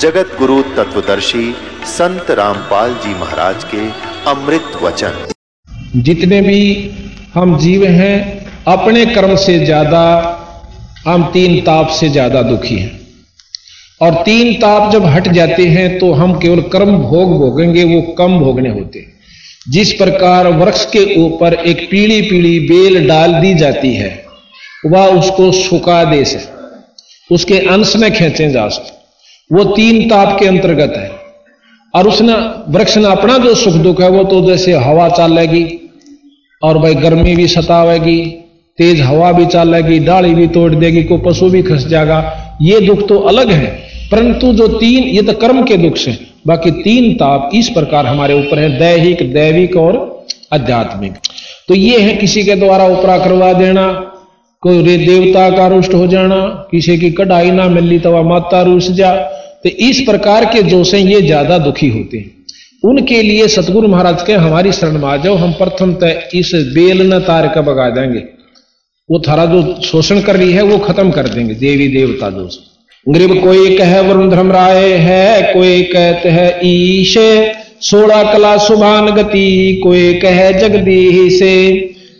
जगत गुरु तत्वदर्शी संत रामपाल जी महाराज के अमृत वचन। जितने भी हम जीव हैं, अपने कर्म से ज़्यादा, हम तीन ताप से ज़्यादा दुखी हैं। और तीन ताप जब हट जाते हैं तो हम केवल कर्म भोग भोगेंगे, वो कम भोगने होते हैं। जिस प्रकार वृक्ष के ऊपर एक पीली पीली बेल डाल दी जाती है, वह उसको सुखा दे से उसके अंश में खेचे जा सकते वो तीन ताप के अंतर्गत है। और उसने वृक्ष ने अपना जो सुख दुख है, वो तो जैसे हवा चालेगी, और भाई गर्मी भी सतावेगी, तेज हवा भी चालेगी, डाली भी तोड़ देगी, कोई पशु भी खस जाएगा, ये दुख तो अलग है। परंतु जो तीन, ये तो कर्म के दुख से। बाकी तीन ताप इस प्रकार हमारे ऊपर है, दैहिक, दैविक और आध्यात्मिक। तो ये है किसी के द्वारा उपरा करवा देना, कोई देवता का रुष्ट हो जाना, किसी की कढ़ाई ना मिली तो वह माता रुस जा। तो इस प्रकार के जो से ये ज़्यादा दुखी होते हैं। उनके लिए सतगुरु महाराज के हमारी शरण में आ जाओ, हम प्रथम तय इस बेल न तार का बगा देंगे। वो थारा जो शोषण कर रही है, वो खत्म कर देंगे, देवी देवता जो गरीब कोई कह, वरुण धर्म राय है, कोई कहते है, ईश सोड़ा कला सुभान गति, कोई कह, जगदीश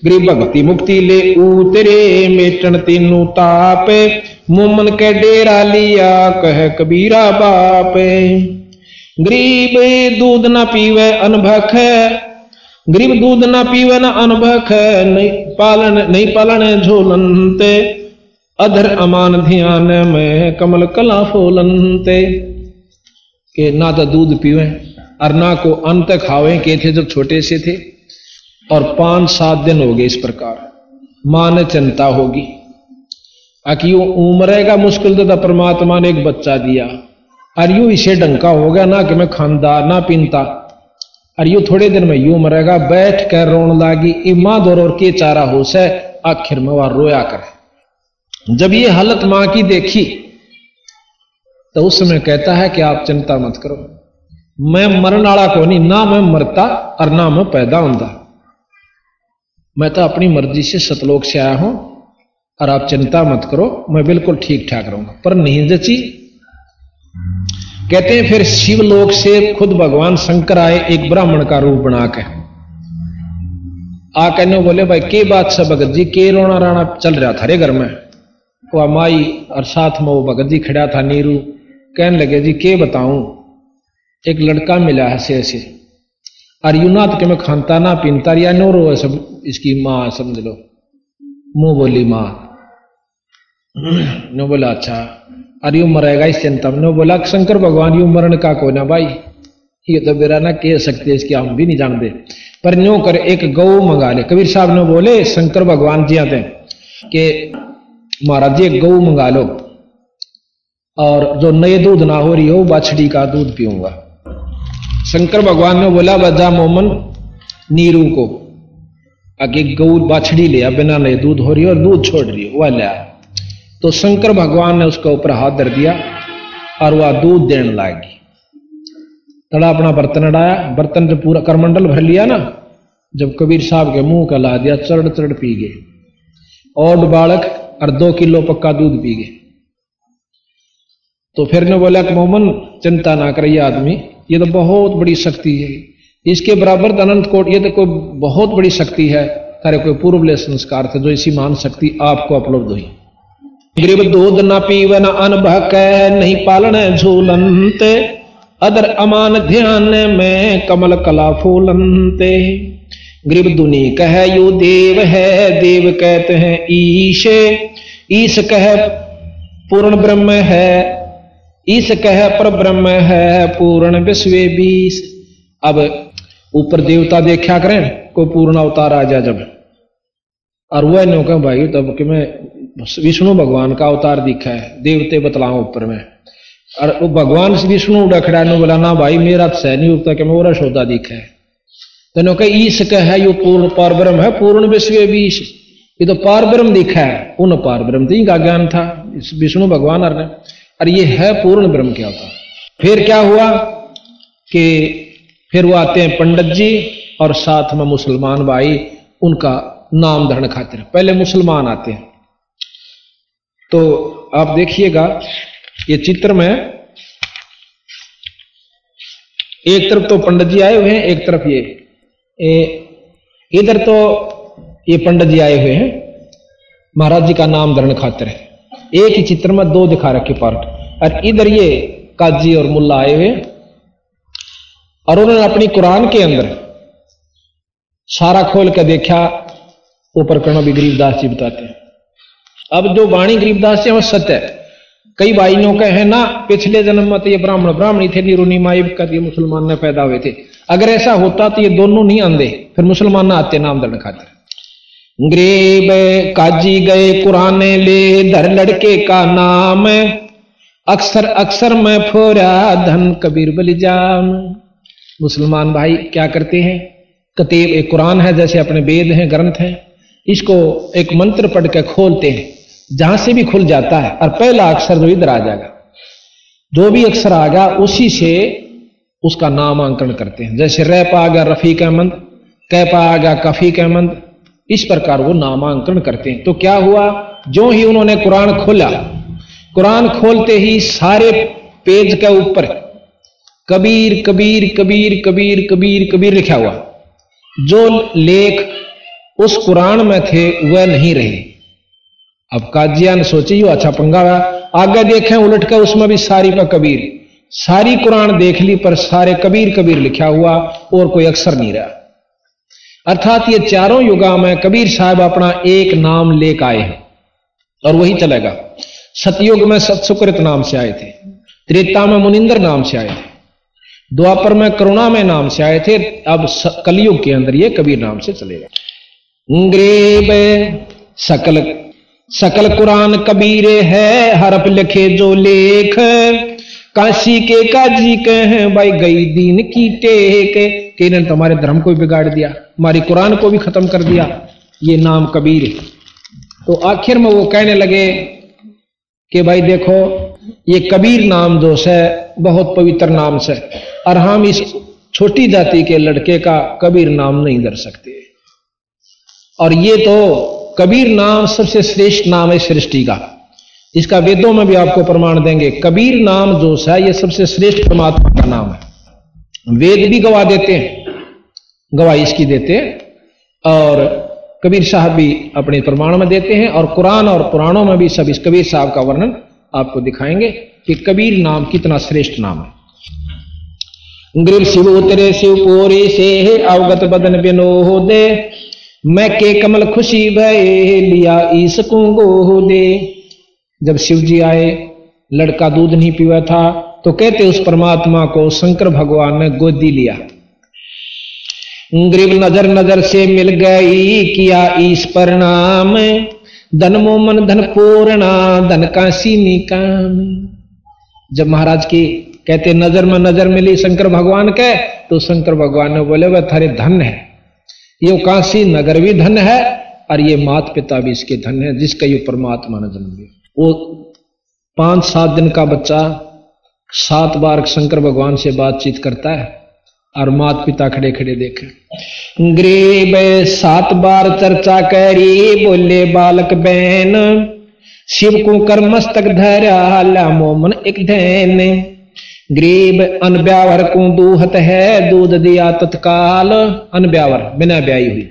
गरीब भक्ति मुक्ति ले उतरे मेटन तीनू ताप, मोमन के डेरा लिया कह कबीरा बाप। गरीब दूध ना पीवे अनभख, गरीब दूध ना पीवे न अनभख, नहीं पालन नहीं पालन झोलनते, अधर अमान ध्यान में कमल कला फोलनते। के ना तो दूध पीवे, और ना को अंत खावे, के थे जब छोटे से थे। और पाँच सात दिन हो गए इस प्रकार। माँ ने चिंता होगी। आकि यू उमरेगा मुश्किल तो परमात्मा ने एक बच्चा दिया। और यू इसे डंका हो गया ना कि मैं खानदार ना पीनता और यू थोड़े दिन में यू मरेगा, बैठ कर रोन लागी इमा दौर और के चारा हो से? आखिर में वह रोया करे। जब ये हालत माँ की देखी तो उस समय कहता है कि आप चिंता मत करो। मैं मरण वाला को नहीं, ना मैं मरता और ना मैं पैदा होता मैं तो अपनी मर्ज़ी से सतलोक से आया हूँ, और आप चिंता मत करो, मैं बिल्कुल ठीक ठाक रहूँगा। पर नहीं जची कहते हैं, फिर शिवलोक से खुद भगवान शंकर आए, एक ब्राह्मण का रूप बना के। आ कहने बोले, भाई, के बात से भगत जी? के रोना राणा चल रहा था रे घर में? वो माई और साथ में वो भगत जी खड़ा था नीरू। कहने लगे, जी, के बताऊँ? एक लड़का मिला है से ऐसे और यूनाथ के मैं खानता ना पीनता या नो रो सब, इसकी माँ समझ लो। मुँह बोली माँ। नो बोला अच्छा अरे यू मरेगा इस चिंता में। बोला, शंकर भगवान, यू मरण का को ना भाई? ये तो बेरा ना कह सकते, इसकी हम भी नहीं जानते। पर न्यो कर एक गौ मंगा ले। कबीर साहब ने बोले, शंकर भगवान जी आते कि महाराज जी, एक गौ मंगा लो। और जो नए दूध ना हो रही हो, बाछड़ी का दूध पीऊँगा। शंकर भगवान ने बोला बजा मोमन नीरू को, आगे गौ बाछड़ी लिया बिना नए दूध हो रही और दूध छोड़ रही वह लिया तो शंकर भगवान ने उसके ऊपर हाथ धर दिया और वह दूध देने लगी। तड़ा अपना बर्तन अड़ाया, बर्तन जब पूरा करमंडल भर लिया ना, जब कबीर साहब के मुँह का ला दिया चढ़ चढ़ पी गए। और बालक और दो किलो पक्का दूध पी गए। तो फिर ने बोला कि, मोमन, चिंता ना करिए आदमी ये तो बहुत बड़ी शक्ति है। इसके बराबर अनंत कोट, ये तो कोई बहुत बड़ी शक्ति है। तारे कोई पूर्व संस्कार थे, जो इसी मान शक्ति आपको उपलब्ध हुई। गरीब दूध न पीवन अनभक नहीं पालन झूलंत अदर अमान ध्यान में कमल कला फूलंते गरीब दुनी कह, यू देव है, देव कहते हैं ईश। ईश कह, पूर्ण ब्रह्म है ईश कह पर ब्रह्म है पूर्ण विश्व बीस। अब ऊपर देवता देखा करें, कोई पूर्ण अवतार आ जा जब। और वह नो कह, भाई, तब कि मैं विष्णु भगवान का अवतार दिखा है, देवते बतलाओ ऊपर में। और भगवान विष्णु उड़ा खड़ा ने बोला, ना भाई, मेरा तो सह नहीं उठता कि मोरा सौदा दिखा है। तेनो कह ईश कह है यो पूर्ण पार ब्रह्म है, पूर्ण विश्व बीस। ये तो पार ब्रह्म दिखा है, उन पार ब्रह्म तो का ज्ञान था विष्णु भगवान और और ये है पूर्ण ब्रह्म क्या होता फिर क्या हुआ कि फिर वो आते हैं पंडित जी और साथ में मुसलमान भाई, उनका नाम धरण खातिर। पहले मुसलमान आते हैं। तो आप देखिएगा, ये चित्र में एक तरफ़ तो पंडित जी आए हुए हैं, एक तरफ़ ये, इधर तो ये पंडित जी आए हुए हैं। महाराज जी का नाम धरण खातिर है। एक ही चित्र में दो दिखा रखे पार्ट। और इधर ये काजी और मुल्ला आए हुए और उन्होंने अपनी कुरान के अंदर सारा खोल कर देखा, ऊपर करना भी गरीबदास जी बताते हैं। अब जो वाणी गरीबदास जी वो सत्य है। कई भाइयों का है ना, पिछले जन्म में तो ये ब्राह्मण, ब्राह्मणी थे, निरुनी माइब का ये मुसलमान ने पैदा हुए थे। अगर ऐसा होता तो ये दोनों नहीं आंदे, फिर मुसलमान ना आते, नाम दंड खाते ग्रेब काजी गए कुराने ले, धर लड़के का नाम। अक्सर अक्सर मैं फोरा धन कबीर बलिजाम मुसलमान भाई, क्या करते हैं? कतीब एक कुरान है, जैसे अपने वेद हैं, ग्रंथ हैं। इसको एक मंत्र पढ़ के खोलते हैं। जहाँ से भी खुल जाता है, और पहला अक्षर जो इधर आ जाएगा। जो भी अक्षर आ गया उसी से उसका नामांकन करते हैं। जैसे रैप आ गया, रफीक अहमद। कैपा आ गया, कफीक अहमद। इस प्रकार वो नामांकन करते हैं। तो क्या हुआ? जो ही उन्होंने कुरान खोला, कुरान खोलते ही सारे पेज के ऊपर कबीर कबीर कबीर कबीर कबीर कबीर लिखा हुआ। जो लेख उस कुरान में थे, वह नहीं रहे। अब काजिया ने सोची अच्छा पंगा हुआ। आगे देखें, उलट कर उसमें भी सारी पर कबीर। सारी कुरान देख ली, पर सारे कबीर कबीर लिखा हुआ और कोई अक्सर नहीं रहा। अर्थात ये चारों युगा में कबीर साहब अपना एक नाम लेकर आए हैं, और वही चलेगा। सतयुग में सतसुकृत नाम से आए थे, त्रेता में मुनिंदर नाम से आए थे, द्वापर में करुणा में नाम से आए थे, अब कलयुग के अंदर ये कबीर नाम से चलेगा। ग्रेब सकल सकल कुरान कबीरे है हरफ लिखे जो लेख काशी के काजी कह, भाई गई दीन की टेक। के इन्होंने तो हमारे धर्म को भी बिगाड़ दिया हमारी कुरान को भी खत्म कर दिया। ये नाम कबीर तो आखिर में वो कहने लगे कि, भाई देखो, ये कबीर नाम जो है, बहुत पवित्र नाम से, और हम इस छोटी जाति के लड़के का कबीर नाम नहीं कर सकते। और ये तो कबीर नाम सबसे श्रेष्ठ नाम है सृष्टि का। इसका वेदों में भी आपको प्रमाण देंगे। कबीर नाम जो है, ये सबसे श्रेष्ठ परमात्मा का नाम है। वेद भी गवाह देते हैं, गवाही इसकी देते हैं, और कबीर साहब भी अपने प्रमाण में देते हैं, और कुरान और पुराणों में भी सब इस कबीर साहब का वर्णन आपको दिखाएँगे कि कबीर नाम कितना श्रेष्ठ नाम है। गृह शिव उतरे, शिव पोरे से अवगत बदन बिनो दे। मैं के कमल खुशी भय, लिया ईस को दे। जब शिव जी आए, लड़का दूध नहीं पीवा था तो कहते उस परमात्मा को, शंकर भगवान ने गोदी लिया। ग्रीब नज़र नज़र से मिल गई किया ईस परिणाम। धन मोमन धन पूर्णा, धन काशी निकाम। जब महाराज की कहते, नज़र में नज़र मिली शंकर भगवान के तो शंकर भगवान ने बोले, वह थारे धन है। ये काशी नगर भी धन है और ये मात पिता भी इसके धन है, जिसका ये परमात्मा ने जन्म दिया वो पाँच सात दिन का बच्चा सात बार शंकर भगवान से बातचीत करता है और मात पिता खड़े खड़े देखे गरीब सात बार चर्चा करी, बोले, बालक बहन, शिव को कर मस्तक धरा मोमन एक धैन। ग्रीब अनब्यावर को दूहत है, दूध दिया तत्काल, अनब्यावर, बिना ब्याई हुई।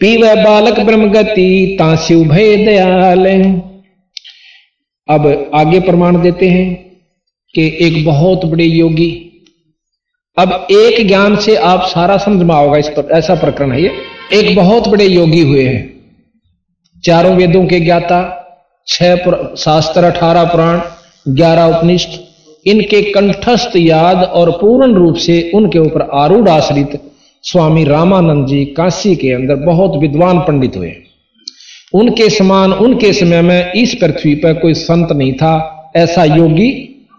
पीव बालक ब्रह्म गति ताशिव भय दयाल। अब आगे प्रमाण देते हैं कि एक बहुत बड़े योगी। अब एक ज्ञान से आप सारा समझ में आओगे इस पर, ऐसा प्रकरण है ये। एक बहुत बड़े योगी हुए हैं। चारों वेदों के ज्ञाता, छह शास्त्र, अठारह पुराण, ग्यारह उपनिष्ठ, इनके कंठस्थ याद और पूर्ण रूप से उनके ऊपर आरूढ़ आश्रित स्वामी रामानंद जी काशी के अंदर बहुत विद्वान पंडित हुए। उनके समान, उनके समय में इस पृथ्वी पर कोई संत नहीं था। ऐसा योगी,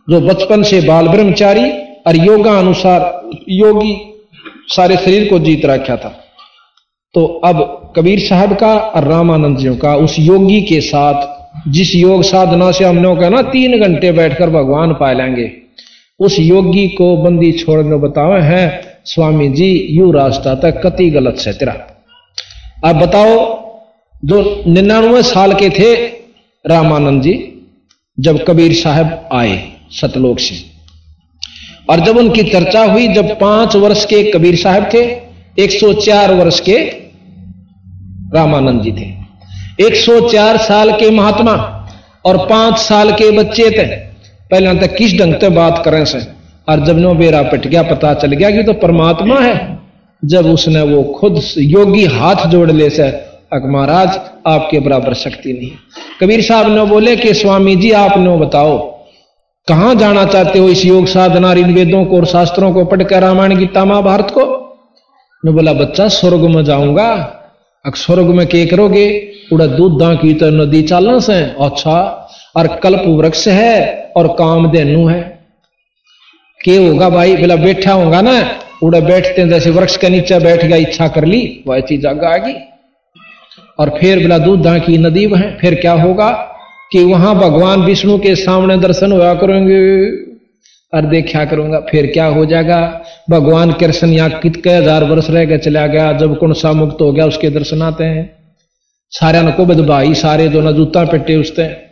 जो बचपन से बाल ब्रह्मचारी और योगा अनुसार योगी सारे शरीर को जीत रखा था। तो अब कबीर साहब का और रामानंद जी का, उस योगी के साथ, जिस योग साधना से हम लोग ना, तीन घंटे बैठकर भगवान पा लेंगे, उस योगी को बंदी छोड़ने बतावे हैं, स्वामी जी, यू रास्ता तक कति गलत से तेरा। अब बताओ जो निन्यानवे साल के थे रामानंद जी, जब कबीर साहब आए सतलोक से। और जब उनकी चर्चा हुई, जब पाँच वर्ष के कबीर साहब थे 104 वर्ष के रामानंद जी थे। 104 साल के महात्मा और पाँच साल के बच्चे थे। पहले तक किस ढंग से बात करें से? और जब नो बेरा पट गया पता चल गया कि तो परमात्मा है। जब उसने वो खुद योगी हाथ जोड़ ले से महाराज, आपके बराबर शक्ति नहीं। कबीर साहब ने बोले कि, स्वामी जी, आप नो बताओ। कहाँ जाना चाहते हो इस योग साधना इन वेदों को और शास्त्रों को पढ़कर रामायण गीता, महाभारत को? ने बोला, बच्चा, स्वर्ग में जाऊँगा। स्वर्ग में के करोगे? उड़ा दूध दा की तो नदी चालन से। अच्छा और कल्प वृक्ष है और काम देनु है। के होगा भाई? बोला बैठा होगा ना? उड़ा बैठते जैसे वृक्ष के नीचे बैठ गया, इच्छा कर ली। वह चीज़ आगे आ गई और फिर बोला, दूध की नदी वह फिर क्या होगा कि वहाँ भगवान विष्णु के सामने दर्शन हुआ करेंगे। और देखा करूँगा? फिर क्या हो जाएगा? भगवान कृष्ण यहाँ कितने हज़ार वर्ष रह गए, चला गया। जब कौन सा मुक्त हो गया, उसके दर्शन आते हैं। सारे को भाई, सारे जो न जूता पेटे उसते। हैं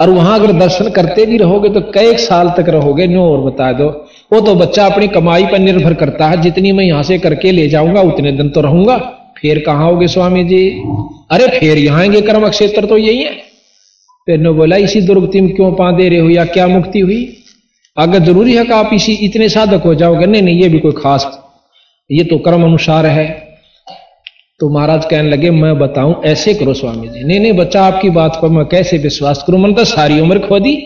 और वहाँ अगर दर्शन करते भी रहोगे तो कई साल तक रहोगे। नो और बता दो, वो तो बच्चा अपनी कमाई पर निर्भर करता है। जितनी मैं यहाँ से करके ले जाऊँगा, उतने दिन तो रहूँगा। फिर कहाँ होगे स्वामी जी? अरे फिर यहाँ आएँगे कर्म क्षेत्र तो यही है। फिर ने बोला, इसी दुर्गति में क्यों पा दे रहे हो या क्या मुक्ति हुई? अगर ज़रूरी है कि आप इसी, इतने साधक हो जाओगे। नहीं नहीं, ये भी कोई खास, ये तो कर्म अनुसार है। तो महाराज कहने लगे, मैं बताऊँ, ऐसे करो स्वामी जी। नहीं नहीं, बच्चा, आपकी बात पर मैं कैसे विश्वास करूँ? मन तो सारी उम्र खो दी।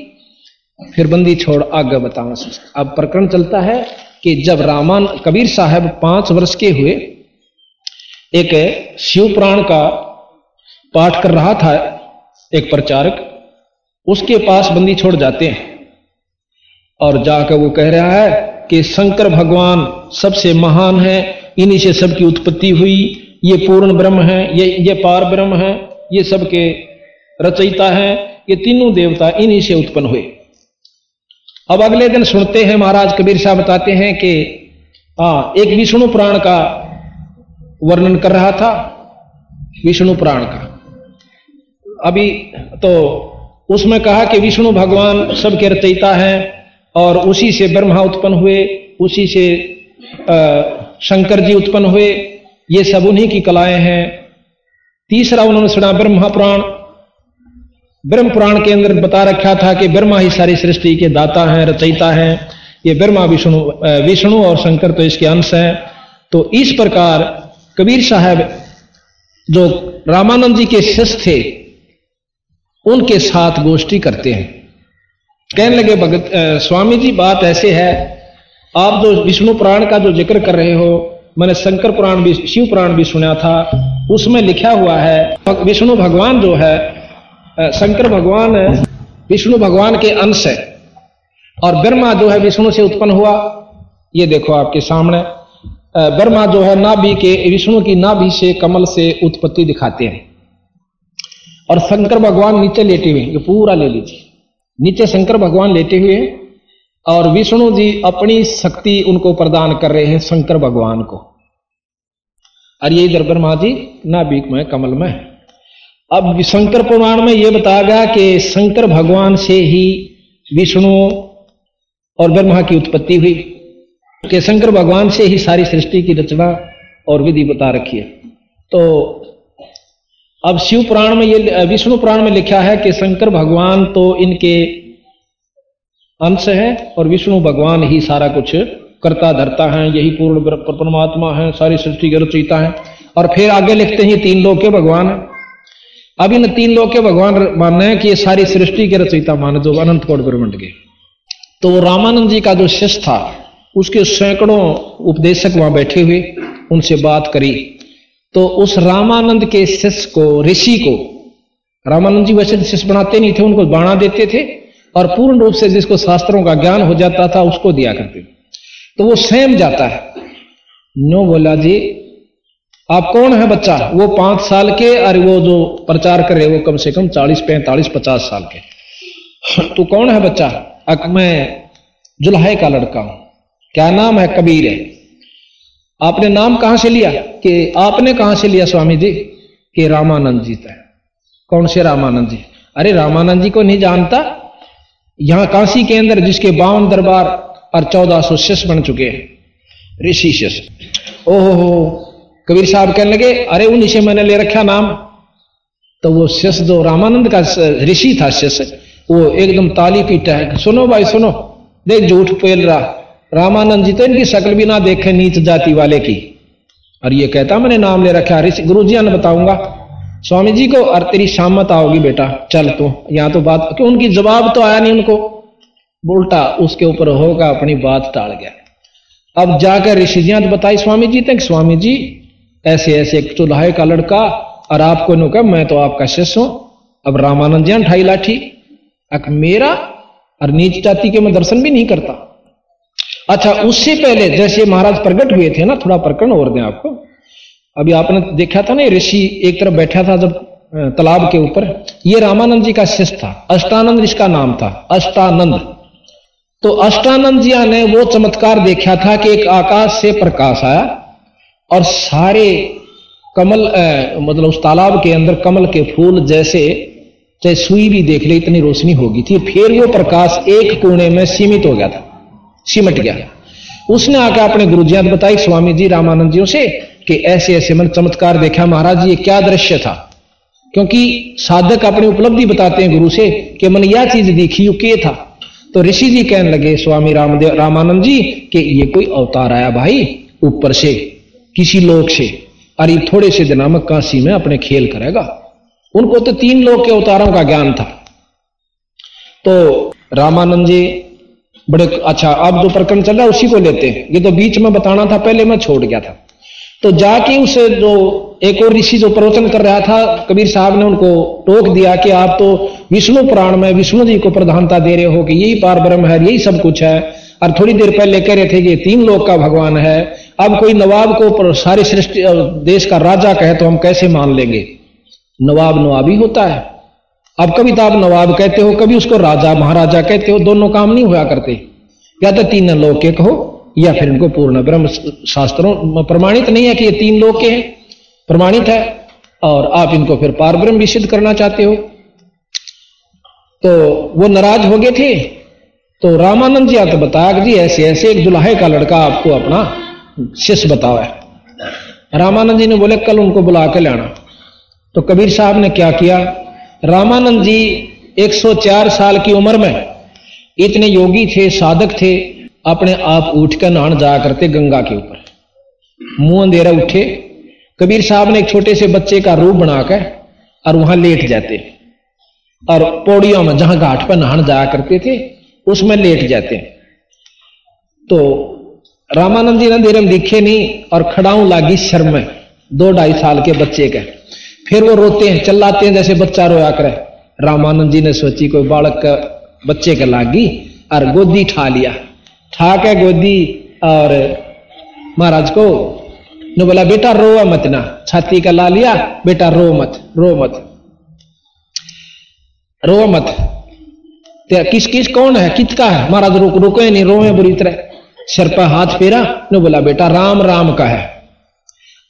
फिर बंदी छोड़, आगे बताऊँ, अब प्रकरण चलता है कि जब रामान कबीर साहब पाँच वर्ष के हुए एक शिव पुराण का पाठ कर रहा था एक प्रचारक, उसके पास बंदी छोड़ जाते हैं। और जाकर वो कह रहा है कि शंकर भगवान सबसे महान है, इन्हीं से सबकी उत्पत्ति हुई, ये पूर्ण ब्रह्म है, ये ये पार ब्रह्म है, ये सबके रचयिता है, ये तीनों देवता इन्हीं से उत्पन्न हुए। अब अगले दिन सुनते हैं महाराज कबीर साहब बताते हैं कि हाँ एक विष्णु पुराण का वर्णन कर रहा था विष्णु पुराण का। अभी तो उसमें कहा कि विष्णु भगवान सबके रचयिता हैं और उसी से ब्रह्मा उत्पन्न हुए, उसी से शंकर जी उत्पन्न हुए, ये सब उन्हीं की कलाएँ हैं। तीसरा उन्होंने सुना ब्रह्मा पुराण। ब्रह्म पुराण के अंदर बता रखा था कि ब्रह्मा ही सारी सृष्टि के दाता हैं, रचयिता हैं। ये ब्रह्मा, विष्णु विष्णु और शंकर तो इसके अंश हैं। तो इस प्रकार कबीर साहब जो रामानंद जी के शिष्य थे, उनके साथ गोष्ठी करते हैं। कहने लगे, भगत स्वामी जी, बात ऐसे है, आप जो विष्णु पुराण का जो ज़िक्र कर रहे हो, मैंने शंकर पुराण भी, शिव पुराण भी सुना था, उसमें लिखा हुआ है विष्णु भगवान जो है शंकर भगवान, विष्णु भगवान के अंश है, और ब्रह्मा जो है विष्णु से उत्पन्न हुआ। ये देखो आपके सामने। ब्रह्मा जो है नाभि के विष्णु की नाभि से कमल से उत्पत्ति दिखाते हैं। और शंकर भगवान नीचे लेटे हुए ये पूरा ले लीजिए। नीचे शंकर भगवान लेटे हुए हैं और विष्णु जी अपनी शक्ति उनको प्रदान कर रहे हैं शंकर भगवान को। और ये इधर ब्रह्मा जी नाभिक में कमल में अब शंकर पुराण में यह बताया गया कि शंकर भगवान से ही विष्णु और ब्रह्मा की उत्पत्ति हुई। कि शंकर भगवान से ही सारी सृष्टि की रचना और विधि बता रखी है। तो अब शिव पुराण में ये, विष्णु पुराण में लिखा है कि शंकर भगवान तो इनके अंश है और विष्णु भगवान ही सारा कुछ करता धरता है, यही पूर्ण परमात्मा है, सारी सृष्टि के रचयिता है। और फिर आगे लिखते हैं तीन लोग के भगवान है। अब इन तीन लोग के भगवान मानना है कि ये सारी सृष्टि के रचयिता माने जो अनंत कोट ब्रह्मंड के। तो रामानंद जी का जो शिष्य था उसके सैकड़ों उपदेशक वहाँ बैठे हुए, उनसे बात करी। तो उस रामानंद के शिष्य को, ऋषि को, रामानंद जी वैसे शिष्य बनाते नहीं थे, उनको बाणा देते थे और पूर्ण रूप से जिसको शास्त्रों का ज्ञान हो जाता था, उसको दिया करते तो वो सहम जाता है। नो बोला जी, आप कौन है बच्चा? वो पाँच साल के और वो जो प्रचार करे वो कम से कम चालीस, पैंतालीस, पचास साल के। तो कौन है बच्चा? अक मैं जुल्हे का लड़का हूँ। क्या नाम है कबीर है? आपने नाम कहाँ से लिया? कि आपने कहाँ से लिया स्वामी जी कि रामानंद जी था कौन से रामानंद जी? अरे रामानंद जी को नहीं जानता। यहाँ काशी के अंदर जिसके बावन दरबार और चौदह सौ शिष्य बन चुके हैं, ऋषि शिष्य। ओहो कबीर साहब कहने लगे, अरे उन्हीं से मैंने ले रखा नाम। तो वो शिष्य जो रामानंद का ऋषि था शिष्य, वो एकदम ताली पीटा है। सुनो भाई, सुनो। देख, झूठ पेल रहा। रामानंद जी तो इनकी शक्ल भी ना देखे नीच जाति वाले की। और ये कहता, मैंने नाम ले रखा ऋषि गुरु जी ने बताऊँगा। स्वामी जी को और तेरी शामत आओगी बेटा, चल तू। यहाँ तो बात, क्यों उनकी जवाब तो आया नहीं उनको? उल्टा उसके ऊपर होगा, अपनी बात टाल गया। अब जाकर ऋषि जी तो बताई स्वामी जी तक स्वामी जी ऐसे ऐसे एक चुल्हाए का लड़का, और आपको नो मैं तो आपका शिष्य हूँ। अब रामानंद जी ठाई लाठी। अक मेरा और नीच जाति के मैं दर्शन भी नहीं करता। अच्छा उससे पहले जैसे महाराज प्रकट हुए थे ना थोड़ा प्रकरण और दें आपको। अभी आपने देखा था ना ऋषि एक तरफ़ बैठा था जब तालाब के ऊपर। ये रामानंद जी का शिष्य था अष्टानंद इसका नाम था अष्टानंद। तो अष्टानंद जी ने वो चमत्कार देखा था कि एक आकाश से प्रकाश आया और सारे कमल आ, मतलब उस तालाब के अंदर कमल के फूल जैसे चाहे सुई भी देख ले इतनी रोशनी होगी थी। फिर वो प्रकाश एक कोने में सीमित हो गया था। सिमट गया। उसने आकर अपने गुरु जी बताई, स्वामी जी रामानंद जियों से कि ऐसे ऐसे मन चमत्कार देखा। महाराज जी, ये क्या दृश्य था? क्योंकि साधक अपनी उपलब्धि बताते हैं गुरु से कि मन यह चीज़ देखी के था? तो ऋषि जी कहने लगे, स्वामी रामदेव, रामानंद जी, कि ये कोई अवतार आया भाई ऊपर से, किसी लोक से। अरे थोड़े से दिनों में काशी में अपने खेल करेगा। उनको तो तीन लोग के अवतारों का ज्ञान था। तो रामानंद जी बड़े अच्छा अब जो प्रकरण चल रहा है उसी को लेते हैं। ये तो बीच में बताना था, पहले मैं छोड़ गया था। तो जाके उस जो एक और ऋषि जो प्रवचन कर रहा था, कबीर साहब ने उनको टोक दिया कि आप तो विष्णु पुराण में विष्णु जी को प्रधानता दे रहे हो कि यही पार ब्रह्म है यही सब कुछ है। और थोड़ी देर पहले कह रहे थे कि तीन लोग का भगवान है। अब कोई नवाब को सारी सृष्टि देश का राजा कहे तो हम कैसे मान लेंगे? नवाब नवाबी होता है। अब कभी तो आप नवाब कहते हो, कभी उसको राजा, महाराजा कहते हो, दोनों काम नहीं हुआ करते। या तो तीन लोक के कहो, या फिर इनको पूर्ण ब्रह्म शास्त्रों प्रमाणित नहीं है कि ये तीन लोक के हैं। प्रमाणित है, और आप इनको फिर पार ब्रह्म भी सिद्ध करना चाहते हो। तो वो नाराज़ हो गए थे। तो रामानंद जी आकर बताया कि जी, ऐसे ऐसे एक दुल्हे का लड़का आपको अपना शिष्य बताओ है। रामानंद जी ने बोले, कल उनको बुला के लाना। तो कबीर साहब ने क्या किया? रामानंद जी 104 साल की उम्र में इतने योगी थे, साधक थे, अपने आप उठ कर नहान जाया करते गंगा के ऊपर। मुँह अंधेरा उठे, कबीर साहब ने एक छोटे से बच्चे का रूप बनाकर और वहाँ लेट जाते। और पौड़ियों में जहाँ घाट पर नहान जाया करते थे, उसमें लेट जाते। तो रामानंद जी ने देर दिखे नहीं और खड़ाऊ लागी शर्म में, दो ढाई साल के बच्चे का। फिर वो रोते हैं, चिल्लाते हैं, जैसे बच्चा रोया करे। रामानंद जी ने सोची, कोई बालक का बच्चे के लागी और गोदी ठा लिया। ठा के गोदी और महाराज को ने बोला, बेटा, रो मत ना। छाती का ला लिया, बेटा, रो मत रो मत रो मत। किस किस, कौन है? किसका है? महाराज रुक, रुके नहीं, रोए बुरी तरह। सिर पर हाथ फेरा, ने बोला, बेटा, राम राम का है।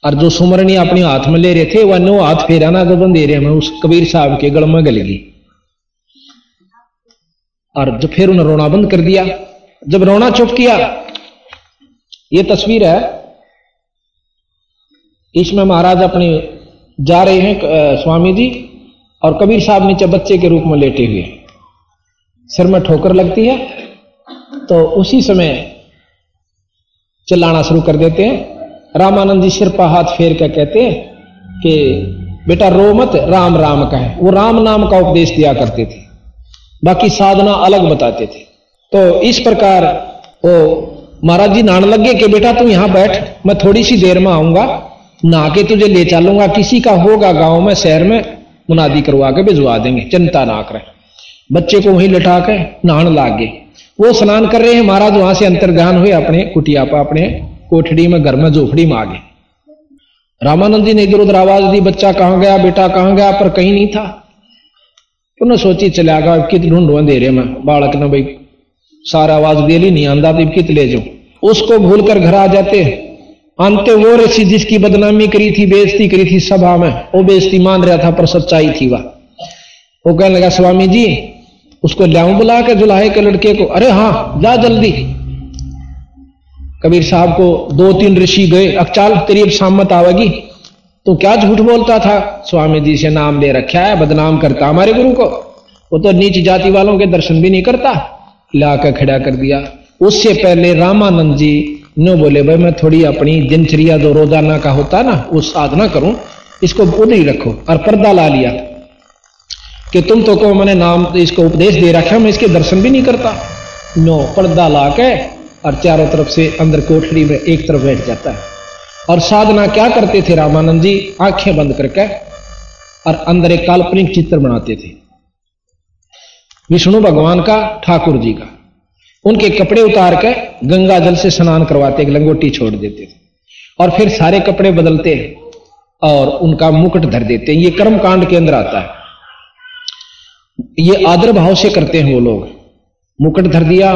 और जो सुमरनी अपने हाथ में ले रहे थे, वह नो हाथ फेरा ना जब दे रहे उस कबीर साहब के गल में गल गई। और जब फिर उन्हें रोना बंद कर दिया। जब रोना चुप किया, ये तस्वीर है, इसमें महाराज अपने जा रहे हैं स्वामी जी, और कबीर साहब नीचे बच्चे के रूप में लेटे हुए सिर में ठोकर लगती है तो उसी समय चिल्लाना शुरू कर देते हैं। रामानंद जी सिर पर हाथ फेर कर कहते हैं कि, बेटा, रो मत, राम राम का है वो राम नाम का उपदेश दिया करते थे। बाकी साधना अलग बताते थे। तो इस प्रकार वो, महाराज जी, नान लगे कि बेटा, तू यहाँ बैठ, मैं थोड़ी सी देर में आऊँगा नहा के तुझे ले चलूँगा। किसी का होगा गाँव में, शहर में, मुनादी करवा के भिजवा देंगे चिंता ना करें बच्चे को वहीं लटा के नहान लाग। गए वो स्नान कर रहे हैं, महाराज, वहाँ से अंतर्ध्यान हुए अपने कुटिया पर अपने कोठड़ी में घर में झोपड़ी में आ गए रामानंद जी ने इधर उधर आवाज़ दी, बच्चा कहाँ गया, बेटा कहाँ गया? पर कहीं नहीं था। उन्हें सोची, चला गया कित ढूंढो अंधेरे में? बालक ने, भाई, सारा आवाज़ दे ली, नहीं आंदा तो कित ले जाऊँ? उसको भूल कर घर आ जाते अंत वो ऋषि जिसकी बदनामी करी थी बेजती करी थी सभा में, वो बेइज्जती मान रहा था, पर सच्चाई थी वह। वो कहने लगा, स्वामी जी, उसको लियाऊं बुला के जुलाहे के लड़के को? अरे हाँ जा जल्दी। कबीर साहब को दो तीन ऋषि गए अकचाल तेरी सामत आवेगी। तो क्या झूठ बोलता था? स्वामी जी से नाम ले रखा है, बदनाम करता हमारे गुरु को। वो तो नीच जाति वालों के दर्शन भी नहीं करता। लाकर खड़ा कर दिया। उससे पहले रामानंद जी नो बोले, भाई, मैं थोड़ी अपनी दिनचर्या जो रोज़ाना का होता ना, वो साधना करूँ। इसको ही रखो और पर्दा ला लिया कि तुम तो कहो, मैंने नाम इसको उपदेश दे रखा मैं इसके दर्शन भी नहीं करता। नो, पर्दा ला के और चारों तरफ़ से अंदर कोठरी में एक तरफ़ बैठ जाता है। और साधना क्या करते थे रामानंद जी? आँखें बंद करके और अंदर एक काल्पनिक चित्र बनाते थे। विष्णु भगवान का, ठाकुर जी का। उनके कपड़े उतार कर गंगा जल से स्नान करवाते, एक लंगोटी छोड़ देते थे। और फिर सारे कपड़े बदलते हैं और उनका मुकुट धर देते हैं। ये कर्म कांड के अंदर आता है। ये आदर भाव से करते हैं वो लोग। मुकुट धर दिया,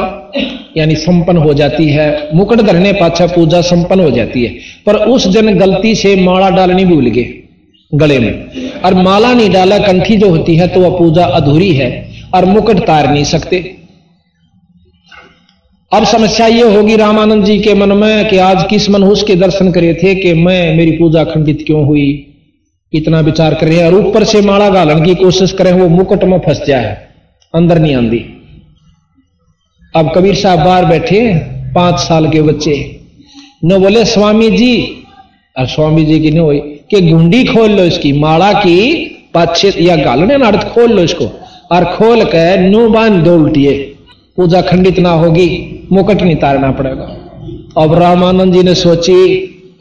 यानी संपन्न हो जाती है। मुकुट धरने पाछा पूजा संपन्न हो जाती है। पर उस जन गलती से माला डालनी भूल गए गले में। और माला नहीं डाला, कंठी जो होती है तो वह पूजा अधूरी है और मुकुट तार नहीं सकते। अब समस्या ये होगी रामानंद जी के मन में कि आज किस मनहूस के दर्शन करे थे कि मैं, मेरी पूजा खंडित क्यों हुई? इतना विचार कर रहे हैं और ऊपर से माला गालन की कोशिश करें, वो मुकुट में फंस जाए, अंदर नहीं आंदी। अब कबीर साहब बाहर बैठे पाँच साल के बच्चे। न बोले, स्वामी जी। और स्वामी जी की न हुई, कि गुंडी खोल लो इसकी, माला की पाछे या गालने नाड़ खोल लो इसको, और खोल के नो बाँध दो उल्टिए। पूजा खंडित ना होगी, मुकट नहीं तारना पड़ेगा। अब रामानंद जी ने सोची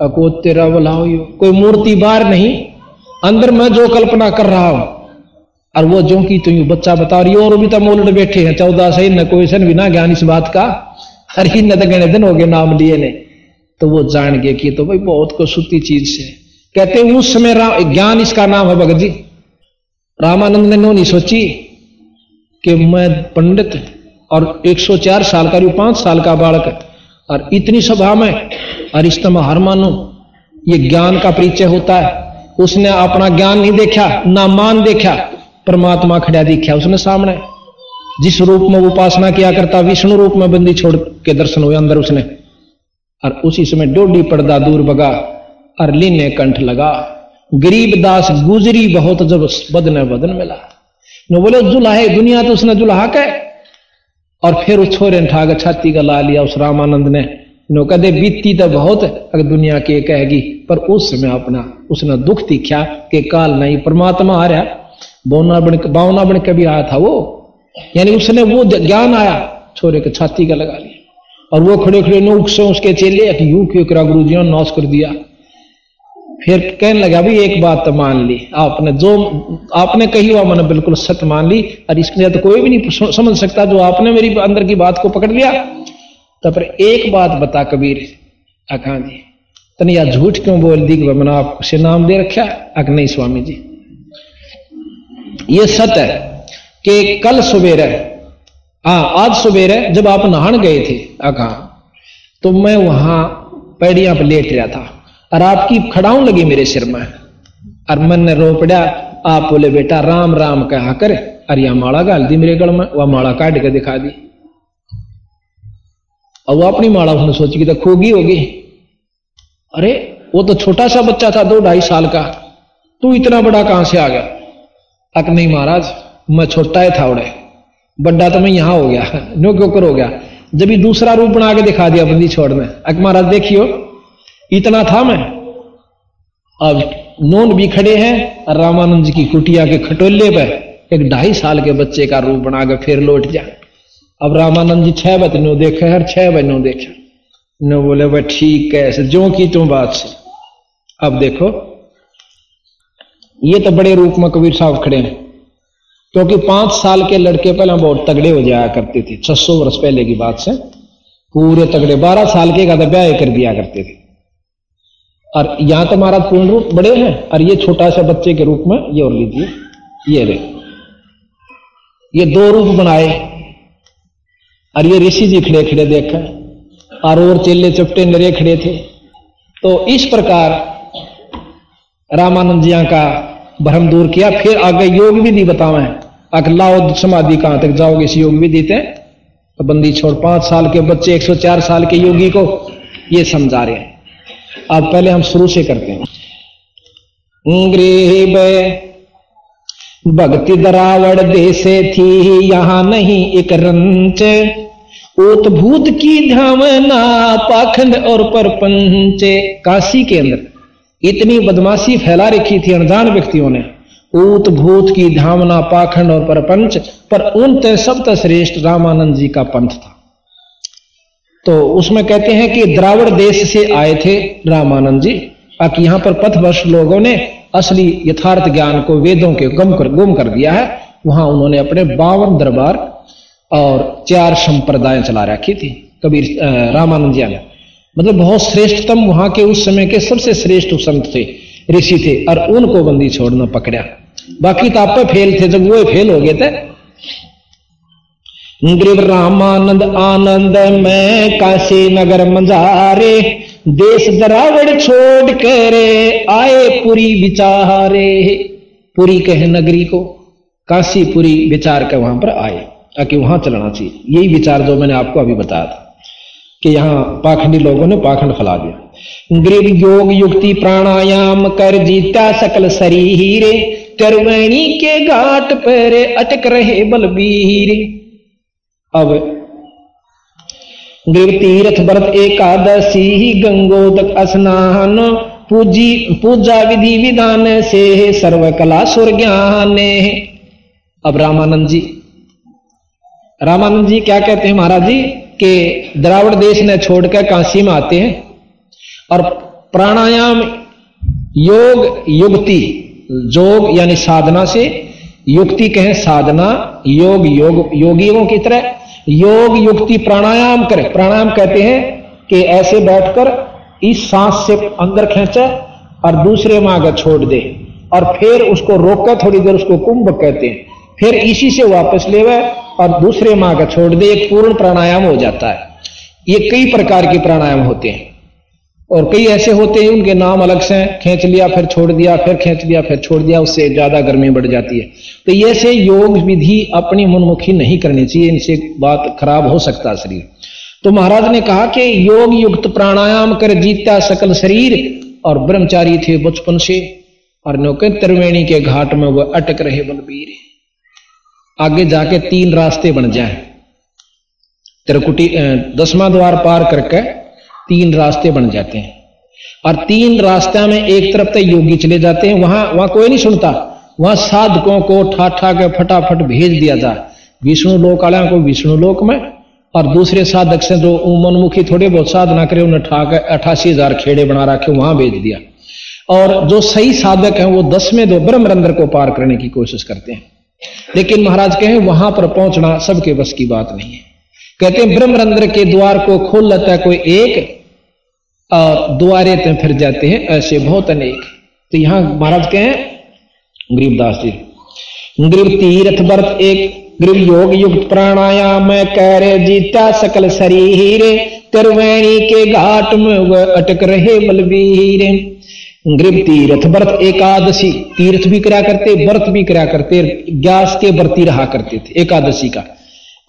अको तेरा बुलाओ कोई मूर्ति बार नहीं, अंदर मैं जो कल्पना कर रहा हूँ और वो जो की तो बच्चा बता रही और भी तो मोलड बैठे हैं। चौदह से न कोई सन बिना ज्ञान इस बात का। हर न गणे दिन हो गए नाम लिए ने। तो वो जान गए कि तो भाई बहुत को सुती चीज़ से कहते उस समय ज्ञान इसका नाम है भगत जी। रामानंद ने नो नहीं सोची कि मैं पंडित और 104 साल का पाँच साल का बालक, और इतनी सभा में, और इस तरह हार मानो, ये ज्ञान का परिचय होता है। उसने अपना ज्ञान नहीं देखा, ना मान देखा। परमात्मा खड़ा देखा उसने सामने। जिस रूप में उपासना किया करता, विष्णु रूप में बंदी छोड़ के दर्शन हुए अंदर उसने। और उसी समय डोडी पर्दा दूर बगा और लीने कंठ लगा। गरीब दास गुजरी बहुत जब बदन बदन मिला। न बोले, जुलाहे, दुनिया तो उसने जुलाहा कह और फिर उस छोरे ठाक छाती का ला लिया उस रामानंद ने। नो कदे बीती तो बहुत, अगर दुनिया के कहेगी, पर उस समय अपना, उसने दुख दिखा कि काल नहीं, परमात्मा आ रहा। बोना बन बावना बन के भी आया था वो। यानी उसने वो ज्ञान आया, छोरे के छाती का लगा लिया। और वो खड़े खड़े नूक से उसके चेले यू क्यों करा गुरु जी ने नौस कर दिया। फिर कहने लगा भाई एक बात तो मान ली। आपने जो आपने कही हुआ मैंने बिल्कुल सत्य मान ली, और इसके तो कोई भी नहीं समझ सकता। जो आपने मेरी अंदर की बात को पकड़ लिया तो फिर एक बात बता कबीर अखा जी तन या झूठ क्यों बोल दी कि मैंने आपसे नाम दे रखा अक नहीं स्वामी जी। ये सत्य है कि कल सवेरे हाँ आज सवेरे जब आप नहान गए थे अखा तो मैं वहाँ पैड़िया पर लेट रहा था और आपकी खड़ाऊ लगी मेरे सिर में। और मन ने रो पड़ा, आप बोले, बेटा, राम राम कहा कर। अरे यह माला गाल दी मेरे गल में, वह माला काट के दिखा दी। और वो अपनी माला उसने सोची कि तो खोगी होगी। अरे, वो तो छोटा सा बच्चा था, दो ढाई साल का। तू इतना बड़ा कहाँ से आ गया? अक नहीं महाराज, मैं छोटा ही था उड़े। बड्डा तो मैं यहाँ हो गया। नो क्यों कर हो गया जब ही दूसरा रूप बना के दिखा दिया बंदी छोड़ने अक महाराज देखियो, इतना था मैं। अब नोन भी खड़े हैं, रामानंद जी की कुटिया के खटोले पर एक ढाई साल के बच्चे का रूप बना के फिर लौट जाए अब रामानंद जी छह बजे नो देखे, हर छह बजे नो देखे। नो बोले भाई ठीक है जो की तुम बात से। अब देखो ये तो बड़े रूप में कबीर साहब खड़े हैं। क्योंकि पाँच साल के लड़के पहले बहुत तगड़े हो जाया करते थे, छह सौ वर्ष पहले की बात से। पूरे तगड़े, बारह साल के का ब्याह कर दिया करते थे। और यहाँ तो महाराज पूर्ण रूप बड़े हैं, और ये छोटा सा बच्चे के रूप में ये और लीजिए, ये रे ये दो रूप बनाए, और ये ऋषि जी खड़े खड़े देखा, और और चेले चपटे नरे खड़े थे। तो इस प्रकार रामानंद जिया का भ्रम दूर किया, फिर आगे योग विधि बतावे। अगर लाओ समाधि कहाँ तक जाओगे? इस योग विधि थे तो बंदी छोड़, पाँच साल के बच्चे 104 साल के योगी को ये समझा रहे हैं। अब पहले हम शुरू से करते हैं। ग्रीब भक्ति दरावड़ देसे थी, यहाँ नहीं एक रंच। भूत की धामना पाखंड और परपंचे। काशी के अंदर इतनी बदमाशी फैला रखी थी अनजान व्यक्तियों ने। ऊत भूत की धामना पाखंड और परपंच पर उन तय सब श्रेष्ठ रामानंद जी का पंथ था। तो उसमें कहते हैं कि द्रावड़ देश से आए थे रामानंद जी। अब यहाँ पर पथभ्रष्ट लोगों ने असली यथार्थ ज्ञान को वेदों के गम कर, गुम कर दिया है। वहाँ उन्होंने अपने बावन दरबार और चार संप्रदाय चला रखी थी। कबीर रामानंद जी ने मतलब बहुत श्रेष्ठतम वहाँ के उस समय के सबसे श्रेष्ठ संत थे, ऋषि थे, और उनको बंदी छोड़ना पकड़ा। बाकी तो आप फेल थे, जब वो फेल हो गए थे। ग्रीव रामानंद आनंद, में काशी नगर मंजारे, देश दरावड़ छोड़ कर आए पुरी विचारे। पुरी कहे नगरी को, काशीपुरी विचार के वहाँ पर आए, ताकि वहाँ चलना चाहिए। यही विचार जो मैंने आपको अभी बताया था। कि यहाँ पाखंडी लोगों ने पाखंड फैला दिया। ग्रीव योग युक्ति प्राणायाम कर जीता सकल शरीर तरवैणी के घाट पर अटक रहे बलबीर। अब गिर तीर्थ व्रत एकादशी ही गंगोदक स्नान, पूजी, पूजा विधि विधान से सर्व कला सुर ज्ञान अब रामानंद जी रामानंद जी क्या कहते हैं महाराज जी? के द्रावड़ देश ने छोड़कर काशी में आते हैं और प्राणायाम योग, युक्ति, जोग यानी साधना से युक्ति कहें साधना, योग योग, योगियों की तरह योग, युक्ति, प्राणायाम करे। प्राणायाम कहते हैं कि ऐसे बैठकर इस सांस से अंदर खेचे और दूसरे में आगे छोड़ दे और फिर उसको रोककर थोड़ी देर उसको कुंभ कहते हैं। फिर इसी से वापस ले और दूसरे माँ का छोड़ दे एक पूर्ण प्राणायाम हो जाता है। ये कई प्रकार के प्राणायाम होते हैं। और कई ऐसे होते हैं, उनके नाम अलग से खींच लिया, फिर छोड़ दिया, फिर खींच लिया फिर छोड़ दिया, उससे ज़्यादा गर्मी बढ़ जाती है। तो ऐसे योग विधि अपनी मनमुखी नहीं करनी चाहिए, इनसे बात खराब हो सकता शरीर। तो महाराज ने कहा कि योग युक्त प्राणायाम कर जीता सकल शरीर, और ब्रह्मचारी थे बचपन से, और नौके त्रिवेणी के घाट में वह अटक रहे बलबीर आगे जाके तीन रास्ते बन जाए। त्रिकुटी दसवां द्वार पार करके तीन रास्ते बन जाते हैं। और तीन रास्ते में एक तरफ़ तक योगी चले जाते हैं। वहाँ वहाँ कोई नहीं सुनता। वहाँ साधकों को ठा ठा के फटाफट भेज दिया जाए। विष्णु लोक वाले को विष्णु लोक में, और दूसरे साधक से जो मनमुखी थोड़े बहुत साधना करे, उन्हें ठा कर अठासी हज़ार खेड़े बना रखे, वहाँ भेज दिया। और जो सही साधक हैं, वो दसवें दो ब्रह्मरंद्र को पार करने की कोशिश करते हैं। लेकिन महाराज कहें, वहाँ पर पहुँचना सबके बस की बात नहीं है। कहते हैं ब्रह्मरंद्र के द्वार को खोल लेता है कोई एक, और द्वारे ते फिर जाते हैं, ऐसे बहुत अनेक। तो यहाँ महाराज के हैं गरीबदास जी ग्रीव तीर्थ व्रत एक ग्रीव योग युक्त प्राणायाम कर जीता सकल शरीर, त्रिवेणी के घाट में वह अटक रहे बलवीर। ग्रीव तीर्थ, व्रत एकादशी। तीर्थ भी करा करते, व्रत भी करा करते ग्यास के व्रती रहा करते थे, एकादशी का।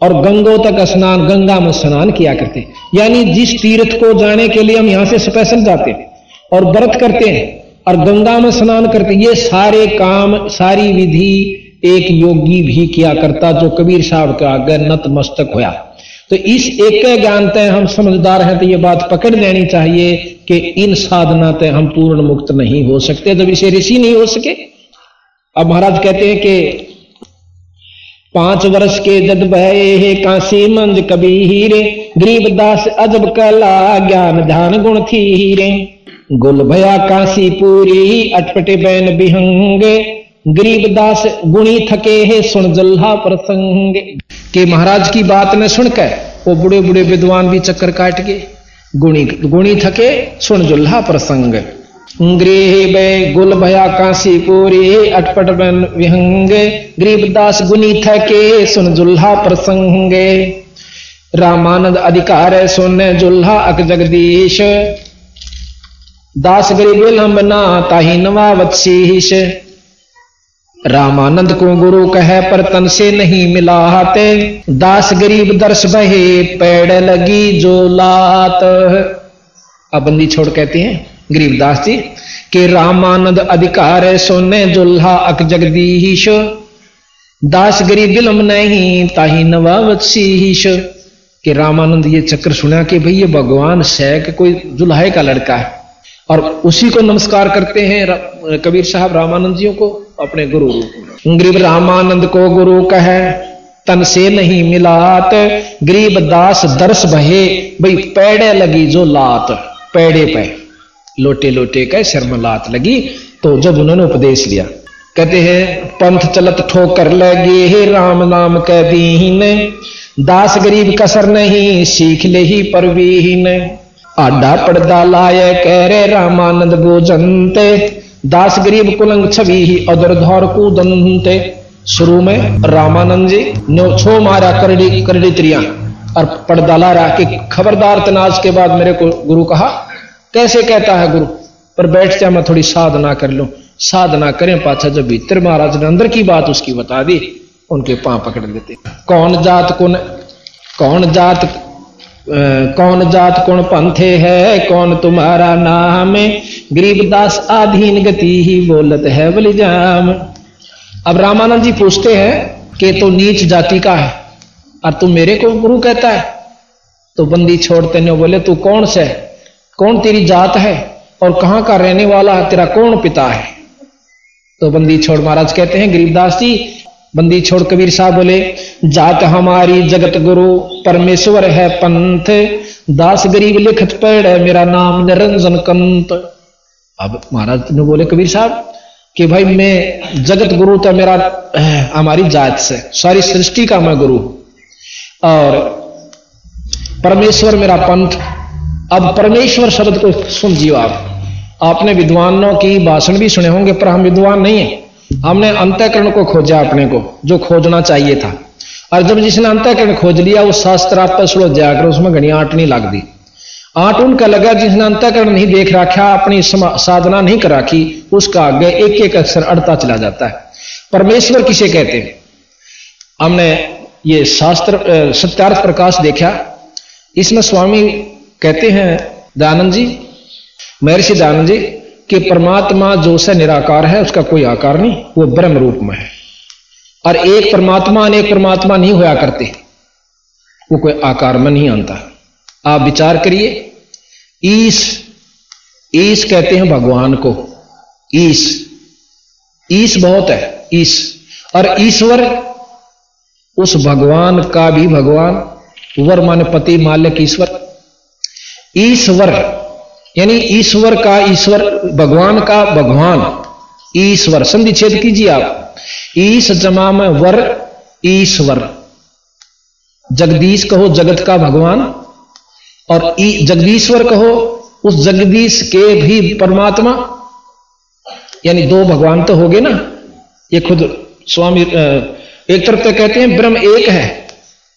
और गंगो तक स्नान, गंगा में स्नान किया करते। यानी जिस तीर्थ को जाने के लिए हम यहाँ से स्पेशल जाते हैं और व्रत करते हैं और गंगा में स्नान करते ये सारे काम, सारी विधि एक योगी भी किया करता, जो कबीर साहब के आगे नतमस्तक होया। तो इस एक ज्ञान तय हम समझदार हैं तो ये बात पकड़ लेनी चाहिए कि इन साधना तय हम पूर्ण मुक्त नहीं हो सकते। जब इसे ऋषि नहीं हो सके, अब महाराज कहते हैं कि पाँच वर्ष के जद भय काशी मंज कभी हीरे, गरीब दास अजब कला ज्ञान ध्यान गुण थी हीरे गुल भया काशी पूरी अटपटे बैन बिहंगे गरीबदास गुणी थके है सुन जल्हा प्रसंग। के महाराज की बात न सुनकर वो बुढ़े बुढ़े विद्वान भी चक्कर काट गए। गुणी गुणी थके, सुन जुल्हा प्रसंग। गृह गुल भया काशी पूरी अटपट बन विहंग। गरीबदास गुनी थके, सुन जुल्हा प्रसंग। रामानंद अधिकार सुन जुल्हा अक जगदीश। दास गरीब लंबना ताही नवा वत्सीश। रामानंद को गुरु कहे, पर तन से नहीं मिला हाथे दास गरीब दर्श बहे, पेड़ लगी जो लात। अब बंदी छोड़ कहते हैं गरीबदास जी, के रामानंद अधिकार है सोने, जुल्हा अक जगदीश। दास गरीब बिलम नहीं, ताही नवावशीश के रामानंद ये चक्र सुना कि भाई ये भगवान सैक कोई जुल्हा का लड़का है। और उसी को नमस्कार करते हैं कबीर साहब रामानंद जियों को। अपने गुरु रूप गरीब रामानंद को गुरु कहे, तन से नहीं मिलात, गरीब दास दर्श बहे भाई पेड़े लगी जो लात, पेड़े पे। लोटे लोटे के सिर में लात लगी तो जब उन्होंने उपदेश लिया कहते हैं, पंथ चलत ठोकर लगे हे, राम नाम कह दीन, दास गरीब कसर नहीं, सीख ले ही परवीन। आडा पड़दा कह रे रामानंद गोजंते दास गरीब कुलंग छवि ही अदरधौर कूदंते शुरू में रामानंद जी ने छो मारा करड़ी करड़ी त्रिया। और पर्दा रहा कि खबरदार तनाज के बाद मेरे को गुरु कहा, कैसे कहता है गुरु? पर बैठ जा, मैं थोड़ी साधना कर लू। साधना करें पाछा, जब भीतर महाराज ने अंदर की बात उसकी बता दी, उनके पाँव पकड़ लेते। कौन जात कौन कौन जात कौन जात कौन पंथे है, कौन तुम्हारा नाम गरीबदास आधीन गति ही बोलत है बलिजाम। अब रामानंद जी पूछते हैं कि तो नीच जाति का है, और तू मेरे को गुरु कहता है? तो बंदी छोड़ते नहीं बोले, तू कौन से? कौन तेरी जात है? और कहाँ का रहने वाला है? तेरा कौन पिता है? तो बंदी छोड़, महाराज कहते हैं गरीबदास जी, बंदी छोड़ कबीर साहब बोले, जात हमारी जगत गुरु, परमेश्वर है पंथ। दास गरीब लिखत पेड़ है, मेरा नाम निरंजन कंत। अब महाराज ने बोले, कबीर साहब, कि भाई मैं जगत गुरु तो मेरा हमारी जात से, सारी सृष्टि का मैं गुरु और परमेश्वर मेरा पंथ, अब परमेश्वर शब्द को सुन आप। आपने विद्वानों की भाषण भी सुने होंगे, पर हम विद्वान नहीं है। हमने अंतकरण को खोजा अपने को, जो खोजना चाहिए था। और जब जिसने अंतकरण खोज लिया, वो शास्त्र आप पर सुलो जाकर उसमें घनी आट नहीं लग दी। आट उनका लगा जिसने अंतकरण नहीं देख रखा, अपनी साधना नहीं कर रखी, उसका आगे एक एक अक्षर अड़ता चला जाता है। परमेश्वर किसे कहते हैं? हमने ये शास्त्र सत्यार्थ प्रकाश देखा। इसमें स्वामी कहते हैं दयानंद जी, महर्षि दयानंद जी, कि परमात्मा जो से निराकार है, उसका कोई आकार नहीं, वो ब्रह्म रूप में है। और एक परमात्मा अनेक परमात्मा नहीं होया करते, वो कोई आकार में नहीं आता। आप विचार करिए ईश ईश कहते हैं भगवान को ईश ईश बहुत है ईश और ईश्वर, उस भगवान का भी भगवान, वर माने पति, मालिक, ईश्वर। ईश्वर, यानी ईश्वर का ईश्वर, भगवान का भगवान, ईश्वर। संधि छेद कीजिए आप। ईश जमा में वर, ईश्वर। जगदीश कहो, जगत का भगवान और जगदीश्वर कहो, उस जगदीश के भी परमात्मा, यानी दो भगवान तो हो गए ना, ये खुद स्वामी एक तरफ़ तो कहते हैं ब्रह्म एक है,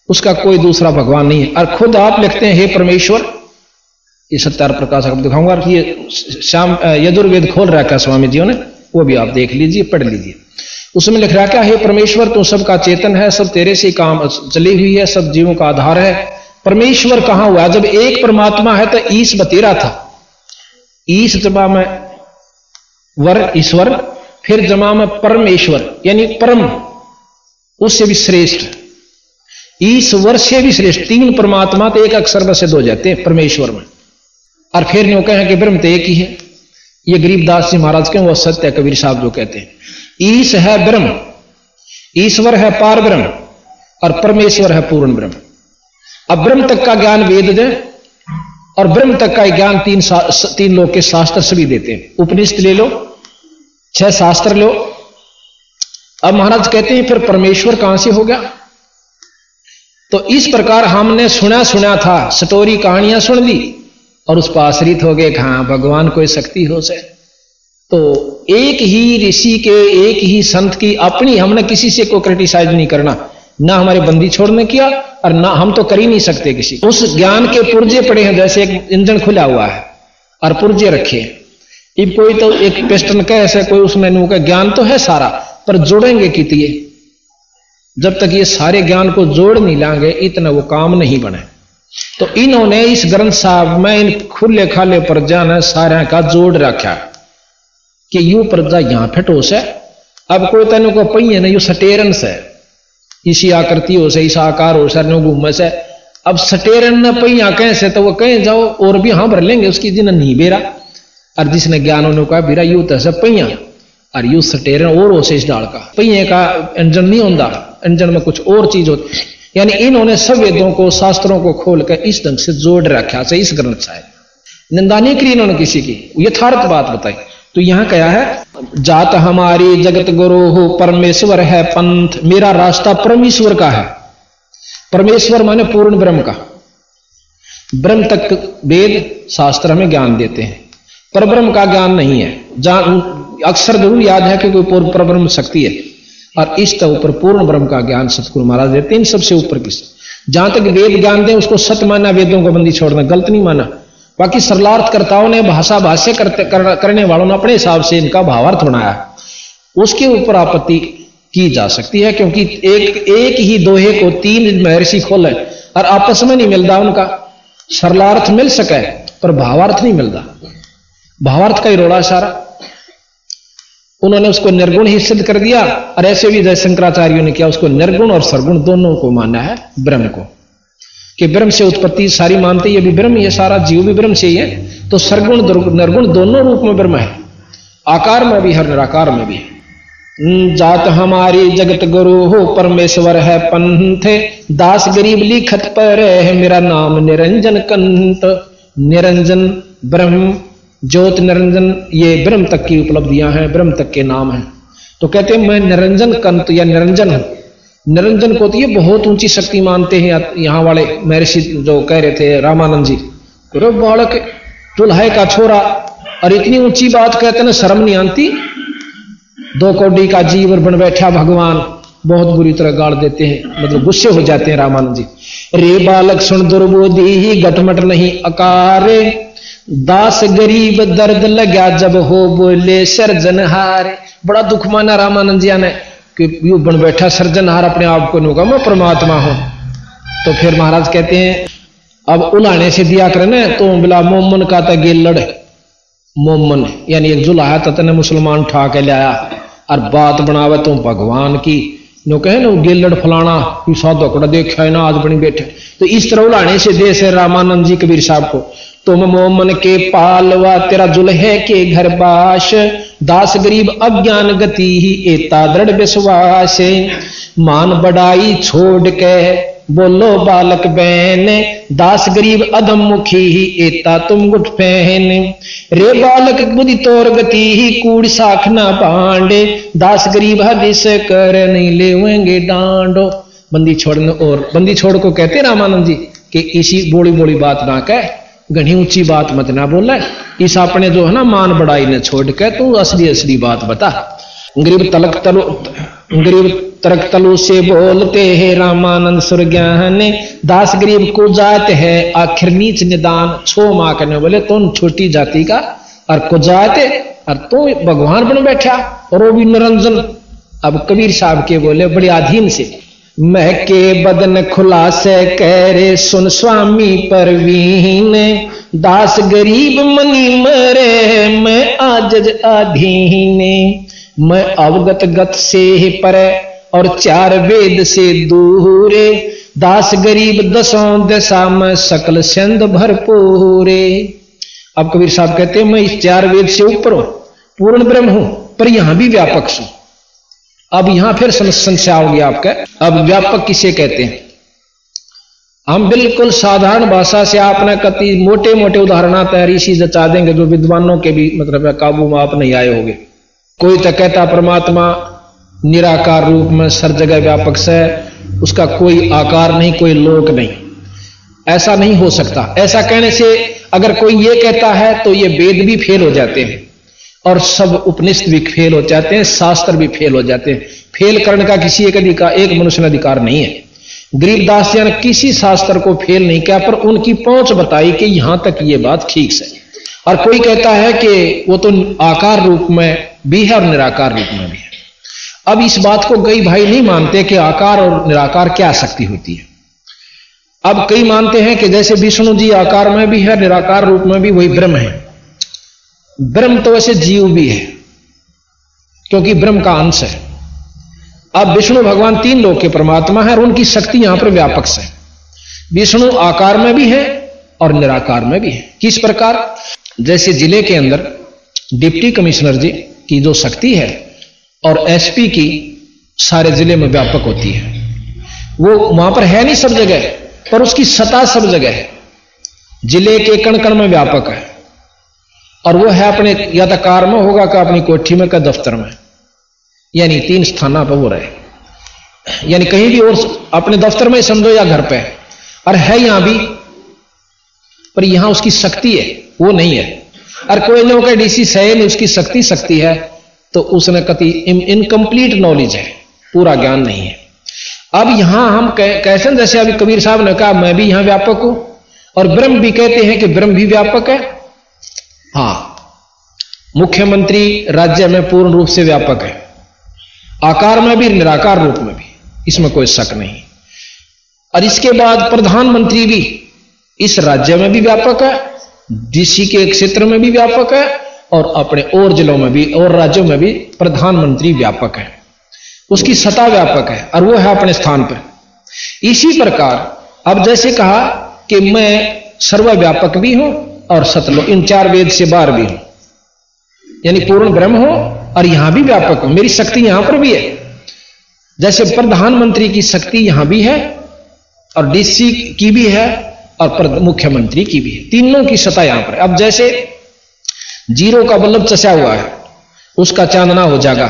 उसका कोई दूसरा भगवान नहीं है। और खुद आप लिखते हैं, हे परमेश्वर, ये सत्यार प्रकाश आप दिखाऊँगा ये श्याम यजुर्वेद खोल रखा स्वामी जी ने, वो भी आप देख लीजिए, पढ़ लीजिए। उसमें लिख रहा क्या, हे परमेश्वर, तू सबका चेतन है, सब तेरे से काम, चली हुई है, सब जीवों का आधार है परमेश्वर कहाँ हुआ? जब एक परमात्मा है तो ईश बतेरा था। ईश जमा में वर, ईश्वर, फिर जमा में परमेश्वर, यानी परम, उससे भी श्रेष्ठ। ईश्वर से भी श्रेष्ठ। तीन परमात्मा तो एक अक्षर में सिद्ध हो जाते हैं परमेश्वर में। और फिर यूँ कहें कि ब्रह्म तो एक ही है। ये गरीबदास जी महाराज के वो सत्य कबीर साहब जो कहते हैं। ईश है ब्रह्म, ईश्वर है पार ब्रह्म और परमेश्वर है पूर्ण ब्रह्म। अब ब्रह्म तक का ज्ञान वेद दे, और ब्रह्म तक का ज्ञान तीन तीन लोग के शास्त्र सभी देते हैं। उपनिषद ले लो, छह शास्त्र लो। अब महाराज कहते हैं, फिर परमेश्वर कहाँ से हो गया? तो इस प्रकार हमने सुना सुना था, स्टोरी कहानियाँ सुन ली, और उस पर आश्रित हो गए हाँ भगवान कोई शक्ति हो से तो एक ही ऋषि के, एक ही संत की अपनी हमने किसी से को क्रिटिसाइज नहीं करना। ना हमारे बंदी छोड़ने किया और ना हम तो कर ही नहीं सकते किसी उस ज्ञान के पुर्जे पड़े हैं, जैसे एक इंजन खुला हुआ है, और पुर्जे रखे हैं। अब कोई तो एक पेस्टन का ऐसे कोई उसमें नु का ज्ञान तो है सारा, पर जोड़ेंगे कितिए जब तक ये सारे ज्ञान को जोड़ नहीं लाएँगे इतना वो काम नहीं बने। तो इन्होंने इस ग्रंथ साहब में इन खुले खाले प्रजा ने सारे का जोड़ रखा। कि यू प्रजा यहाँ फिटोस है अब कोई तेन को पहिए ना, यू सटेरन से। इसी आकृति हो से इस आकार हो सर घूमे से अब सटेरन न पहिया कहें से तो वो कहें, जाओ, और भी हाँ भर लेंगे उसकी दिन नहीं बेरा। और जिसने ज्ञान होने कहा, बेरा, यू तो पहिया और यू सटेरन और हो से इस डाल का। पहिए का इंजन नहीं होता इंजन में कुछ और चीज़ होती यानी इन्होंने सब वेदों को, शास्त्रों को खोल कर इस ढंग से जोड़ रखा से इस ग्रंथ शायद निंदा नहीं करी इन्होंने किसी की। यथार्थ बात बताई। तो यहाँ क्या है जात हमारी जगत गुरु हो परमेश्वर है पंथ। मेरा रास्ता परमेश्वर का है। परमेश्वर माने पूर्ण ब्रह्म का। ब्रह्म तक वेद शास्त्र हमें ज्ञान देते हैं। पर ब्रह्म का ज्ञान नहीं है। जान अक्सर ज़रूर याद है कि कोई पर ब्रह्म शक्ति है। और इस तो ऊपर पूर्ण ब्रह्म का ज्ञान सतगुरु महाराज देते हैं। इन सबसे ऊपर किस जहाँ तक वेद ज्ञान दें, उसको सत्य माना वेदों को बंदी छोड़ना, गलत नहीं माना बाकी सरलार्थकर्ताओं ने भाषा भाष्य करते कर, करने वालों ने अपने हिसाब से इनका भावार्थ बनाया। उसके ऊपर आपत्ति की जा सकती है क्योंकि एक एक ही दोहे को तीन महर्षि खोले और आपस में नहीं मिलता उनका। सरलार्थ मिल सके पर भावार्थ नहीं मिलता। भावार्थ का ही रोड़ा सारा। उन्होंने उसको निर्गुण ही सिद्ध कर दिया और ऐसे भी जय शंकराचार्यों ने किया उसको निर्गुण और सरगुण दोनों को माना है ब्रह्म को। कि ब्रह्म से उत्पत्ति सारी मानते ये भी ब्रह्म ये सारा जीव भी ब्रह्म से ही है तो सरगुण निर्गुण दोनों रूप में ब्रह्म है। आकार में भी, हर निराकार में भी। जात हमारी जगत गुरु हो, परमेश्वर है पंथ। दास गरीब लिखत पर है, मेरा नाम निरंजन कंत निरंजन ब्रह्म, ज्योत निरंजन, ये ब्रह्म तक की उपलब्धियाँ हैं, ब्रह्म तक के नाम हैं। तो कहते हैं, मैं निरंजन कंत या निरंजन हूँ। निरंजन को तो ये बहुत ऊँची शक्ति मानते हैं यहाँ वाले महर्षि जो कह रहे थे रामानंद जी। तो बालक दुल्हे का छोरा, और इतनी ऊँची बात कहते ना, शर्म नहीं आती? दो कौडी का जीव बन बैठा भगवान, बहुत बुरी तरह गाड़ देते हैं मतलब गुस्से हो जाते हैं रामानंद जी। रे बालक, सुन दुर्बोधी ही गटमट नहीं अकारे, दास गरीब दर्द लगा जब हो बोले सर्जन हारे बड़ा दुख माना रामानंद जी ने। कि यू बन बैठा सर्जनहार अपने आप को नुका मैं परमात्मा हूँ। तो फिर महाराज कहते हैं, अब उलाने से दिया करे तो बिला मोमन का था गेलड़ मोमन, यानी एक जुलाहा तने मुसलमान उठा के लाया और बात बनावे तुम भगवान की। नो कहे ना गेलड़ फलाना साधो कड़ा देखा है ना, आज बनी बैठे। तो इस तरह उलाने से दे से रामानंद जी कबीर साहब को, तुम मोमन के पालवा, तेरा जुल्हे के घर बाश दास गरीब अज्ञान गति ही एता दृढ़ विश्वास मान बड़ाई छोड़ के बोलो, बालक बहन, दास गरीब अधम मुखी ही एता तुम गुट पहन। रे बालक बुद्धि तोर गति ही कूड़ साख ना पांडे दास गरीब हदिस कर नहीं लेवेंगे डांडो। बंदी छोड़ने और बंदी छोड़ को कहते रामानंद जी कि इसी बोली बोली बात ना कह। घनी ऊँची बात मत ना बोला। इस अपने जो है ना मान बड़ाई ने छोड़ के तू असली असली बात बता। गरीब तलक तलो, गरीब तरक तलु से बोलते हैं रामानंद सुर ज्ञान दास गरीब को जात है, आखिर नीच निदान छो माँ करने बोले, तुम छोटी जाति का, और को जाते और तू भगवान बन बैठा, और वो भी निरंजन। अब कबीर साहब के बोले, बड़े अधीन से। महके बदन खुलासे कहरे सुन स्वामी परवीन। दास गरीब मनी मरे, मैं आजज अधीने मैं अवगत गत से ही पर और चार वेद से दूरे। दास गरीब दसों दशा में सकल सिंध भरपूरे। अब कबीर साहब कहते हैं, मैं इस चार वेद से ऊपर हूँ, पूर्ण ब्रह्म हूँ, पर यहाँ भी व्यापक हूँ। अब यहाँ फिर संशय होगी आपका। अब व्यापक किसे कहते हैं? हम बिल्कुल साधारण भाषा से आपने कति मोटे मोटे उदाहरण ऋषि जचा देंगे जो विद्वानों के भी मतलब काबू में आप नहीं आए होंगे। कोई तो कहता परमात्मा निराकार रूप में सर जगह व्यापक से, उसका कोई आकार नहीं, कोई लोक नहीं। ऐसा नहीं हो सकता। ऐसा कहने से अगर कोई ये कहता है तो ये वेद भी फेल हो जाते हैं। और सब उपनिषद भी फेल हो जाते हैं, शास्त्र भी फेल हो जाते हैं। फेल करने का किसी एक अधिकार, एक मनुष्य अधिकार नहीं है। गरीबदास ने किसी शास्त्र को फेल नहीं किया, पर उनकी पहुँच बताई कि यहाँ तक ये बात ठीक से और कोई कहता है कि वो तो आकार रूप में भी है और निराकार रूप में भी है। अब इस बात को कई भाई नहीं मानते कि आकार और निराकार क्या शक्ति होती है। अब कई मानते हैं कि जैसे विष्णु जी आकार में भी है, निराकार रूप में भी, वही ब्रह्म है। ब्रह्म तो वैसे जीव भी है, क्योंकि ब्रह्म का अंश है। अब विष्णु भगवान तीन लोग के परमात्मा है और उनकी शक्ति यहाँ पर व्यापक से विष्णु आकार में भी है और निराकार में भी है। किस प्रकार? जैसे ज़िले के अंदर डिप्टी कमिश्नर जी की जो शक्ति है और एसपी की सारे ज़िले में व्यापक होती है। वो वहाँ पर है नहीं सब जगह, पर उसकी सता सब जगह है। ज़िले के कण कण में व्यापक है। और वो है अपने या तो कार में होगा का अपनी कोठी में का दफ्तर में। यानी तीन स्थाना पर वो रहे। यानी कहीं भी और अपने दफ्तर में समझो या घर पे। और है यहाँ भी, पर यहाँ उसकी शक्ति है, वो नहीं है। और कोई लोग का डीसी सही नहीं, उसकी शक्ति शक्ति है तो उसने कति इनकम्प्लीट नॉलेज है, पूरा ज्ञान नहीं है। अब यहाँ हम कैसे जैसे अभी कबीर साहब ने कहा, मैं भी यहाँ व्यापक हूँ। और ब्रह्म भी कहते हैं कि ब्रह्म भी व्यापक है। हाँ, मुख्यमंत्री राज्य में पूर्ण रूप से व्यापक है। आकार में भी, निराकार रूप में भी, इसमें कोई शक नहीं। और इसके बाद प्रधानमंत्री भी इस राज्य में भी व्यापक है डीसी के क्षेत्र में भी व्यापक है, और अपने और जिलों में भी, और राज्यों में भी प्रधानमंत्री व्यापक है। उसकी सत्ता व्यापक है, और वो है अपने स्थान पर। इसी प्रकार, अब जैसे कहा कि मैं सर्वव्यापक भी हूँ और सतलो इन चार वेद से बाहर भी हूँ। यानी पूर्ण ब्रह्म हो और यहाँ भी व्यापक हो। मेरी शक्ति यहाँ पर भी है। जैसे प्रधानमंत्री की शक्ति यहाँ भी है और डीसी की भी है और मुख्यमंत्री की भी है। तीनों की सत्ता यहाँ पर अब जैसे ज़ीरो का बल्ब चसा हुआ है, उसका चांदना हो जाएगा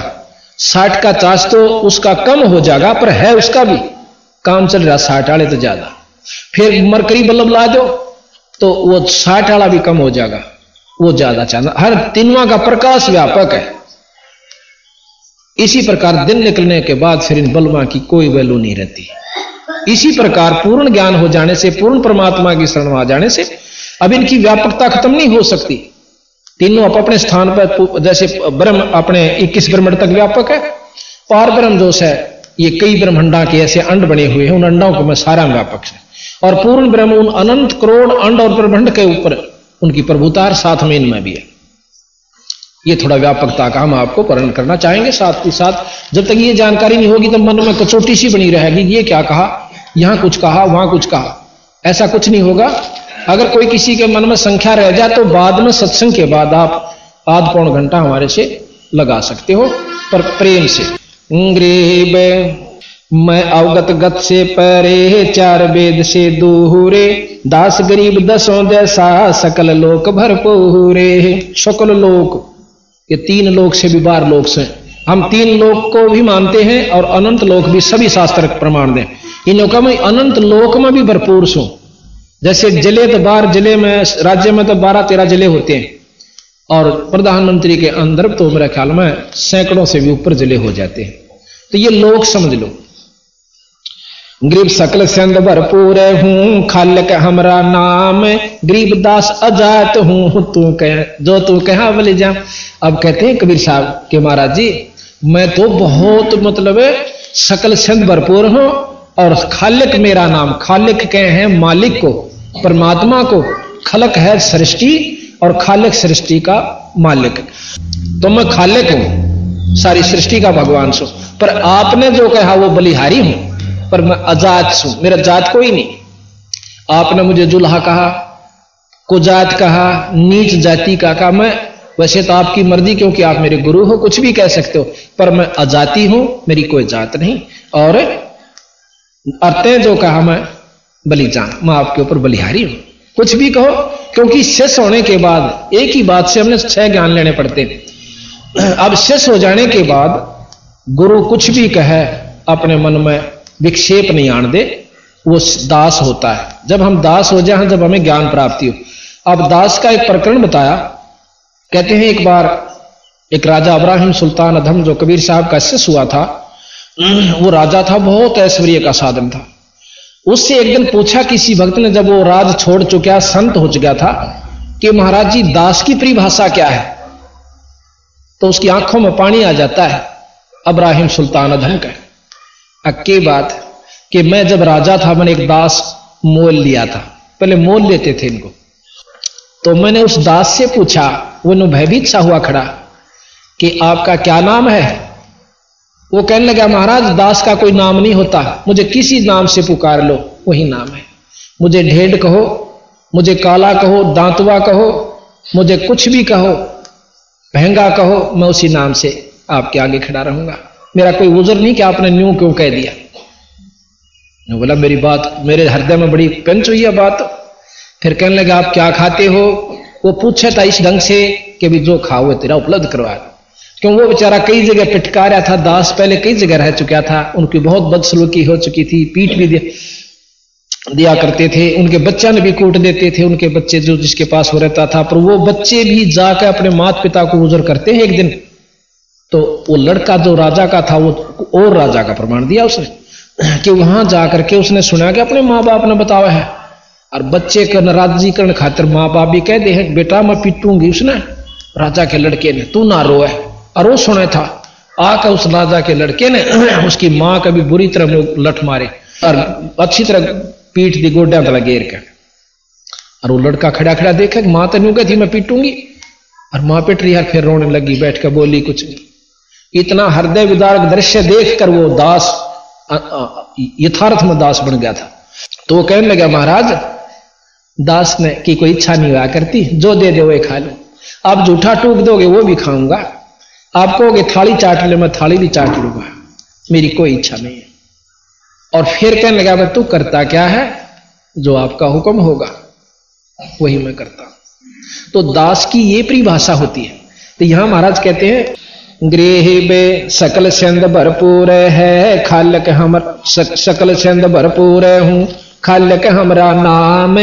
साठ का चार्ज तो उसका कम हो जाएगा पर है उसका भी। काम चल रहा, साठ वाले तो ज़्यादा। फिर मरकरी बल्ब ला दो। तो वो साठ वाला भी कम हो जाएगा, वो ज़्यादा चांदा। हर तीनवा का प्रकाश व्यापक है। इसी प्रकार दिन निकलने के बाद फिर इन बल्बा की कोई वैल्यू नहीं रहती। इसी प्रकार पूर्ण ज्ञान हो जाने से, पूर्ण परमात्मा की शरण आ जाने से, अब इनकी व्यापकता खत्म नहीं हो सकती। तीनों आप अपने स्थान पर, जैसे ब्रह्म, अपने इक्कीस ब्रह्मंड तक व्यापक है। पार ब्रह्म जोश है ये कई ब्रह्मंडा के ऐसे अंड बने हुए हैं, उन अंडों को मैं सारा व्यापक है और पूर्ण ब्रह्म, उन अनंत करोड़ अंड और ब्रह्मंड के ऊपर, उनकी प्रभुतार साथ में इनमें भी है। ये थोड़ा व्यापकता का हम आपको वर्णन करना चाहेंगे, साथ ही साथ जब तक ये जानकारी नहीं होगी तो मन में कचोटी सी बनी रहेगी, ये क्या कहा? यहाँ कुछ कहा, वहाँ कुछ कहा। ऐसा कुछ नहीं होगा। अगर कोई किसी के मन में संख्या रह जाए तो बाद में सत्संग के बाद आप आध पौन घंटा हमारे से लगा सकते हो, पर प्रेम से। ग्रीब। मैं अवगत गत से परे, चार वेद से दूरे दास गरीब दसों जैसा, सकल लोक भरपूरे। सकल लोक, ये तीन लोक से भी बार लोक से। हम तीन लोक को भी मानते हैं और अनंत लोक भी सभी शास्त्र प्रमाण दें। इन लोगों मैं अनंत लोक में भी भरपूर सो। जैसे ज़िले तो बार ज़िले में, राज्य में तो बारह तेरह ज़िले होते हैं। और प्रधानमंत्री के अंदर तो मेरे ख्याल में सैकड़ों से भी ऊपर ज़िले हो जाते हैं। तो ये लोग समझ लो। गरीब सकल संद भरपूर हूँ, खालक हमारा नाम। गरीब दास अजात हूँ, तू कह, जो तू कहा, बोले जा। अब कहते हैं कबीर साहब के महाराज जी, मैं तो बहुत मतलब सकल संद भरपूर हूँ और खालिक मेरा नाम, खालिक कहे हैं मालिक को, परमात्मा को, खलक है सृष्टि। और खालिक सृष्टि का मालिक। तो मैं खालिक हूँ, सारी सृष्टि का भगवान सु। पर आपने जो कहा वो बलिहारी हूँ, पर मैं अजात सु। मेरा जात कोई नहीं। आपने मुझे जुल्हा कहा को जात कहा, नीच जाति का कहा। मैं वैसे तो आपकी मर्ज़ी, क्योंकि आप मेरे गुरु हो, कुछ भी कह सकते हो। पर मैं अजाति हूँ, मेरी कोई जात नहीं। और अर्ते जो कहा मैं, बलिजान, मैं आपके ऊपर बलिहारी हूँ। कुछ भी कहो, क्योंकि शेष होने के बाद एक ही बात से हमने छह ज्ञान लेने पड़ते अब शेष हो जाने के बाद गुरु कुछ भी कहे, अपने मन में विक्षेप नहीं आन दे, वो दास होता है। जब हम दास हो जाए, जब हमें ज्ञान प्राप्ति हो। अब दास का एक प्रकरण बताया। कहते हैं एक बार, एक राजा अब्राहिम सुल्तान अधम, जो कबीर साहब का शिष्य हुआ था, वो राजा था, बहुत ऐश्वर्य का साधन था। उससे एक दिन पूछा किसी भक्त ने, जब वो राज छोड़ चुका संत हो चुका था, कि महाराज जी, दास की परिभाषा क्या है? तो उसकी आँखों में पानी आ जाता है। अब्राहिम सुल्तान अधम का अक्की बात कि मैं जब राजा था, मैंने एक दास मोल लिया था। पहले मोल लेते थे इनको। तो मैंने उस दास से पूछा, वो भयभीत सा हुआ खड़ा, कि आपका क्या नाम है? वो कहने लगा महाराज, दास का कोई नाम नहीं होता। मुझे किसी नाम से पुकार लो। वही नाम है। मुझे ढेड कहो, मुझे काला कहो, दांतवा कहो, मुझे कुछ भी कहो महँगा कहो, मैं उसी नाम से आपके आगे खड़ा रहूँगा। मेरा कोई उजर नहीं कि आपने न्यू क्यों कह दिया? बोला, मेरी बात, मेरे हृदय में बड़ी पंच हुई है बात। फिर कहने लगा, आप क्या खाते हो? वो पूछे था इस ढंग से कि भी जो खाओ तेरा उपलब्ध करवा क्यों वो बेचारा कई जगह पिटका रहा था, दास पहले कई जगह रह चुका था, उनकी बहुत बदसलूकी हो चुकी थी, पीठ भी दिया दिया करते थे, उनके बच्चा ने भी कूट देते थे, उनके बच्चे जो जिसके पास हो रहता था, पर वो बच्चे भी जाकर अपने माता पिता को गुजर करते हैं एक दिन। तो वो लड़का जो राजा का था, वो और राजा का प्रमाण दिया उसने, कि वहाँ जाकर के उसने सुना कि अपने माँ बाप ने बतावा है। और बच्चे का नाराजगीकरण खातिर माँ बाप भी कह दे बेटा, मैं पीटूँगी उसने। राजा के लड़के ने, तू ना रोए। और सुना था, आकर उस राजा के लड़के ने उसकी माँ का भी बुरी तरह लठ मारे और अच्छी तरह पीठ दी गोड्या तला गेर के और वो लड़का खड़ा खड़ा देखा, माँ तो न्यू थी, मैं पीटूँगी। और माँ पिट रही यार फिर रोने लगी, बैठ कर बोली कुछ नहीं। इतना हृदय विदारक दृश्य देख कर वो दास यथार्थ में दास बन गया था। तो वो कहने लगा, महाराज, दास ने की कोई इच्छा नहीं हुआ करती, जो दे दे वो खा लो। आप जूठा टूक दोगे, वो भी खाऊँगा। आप कहोगे, थाली चाट ले, मैं थाली भी चाट लूँगा। मेरी कोई इच्छा नहीं है। और फिर कहने लगा मैं तू करता क्या है? जो आपका हुक्म होगा, वही मैं करता तो दास की ये परिभाषा होती है। तो यहाँ महाराज कहते हैं गृह बे, सकल छंद भरपूर है, खालक हम सकल छंद भरपूर हूँ, खालक हमरा नाम,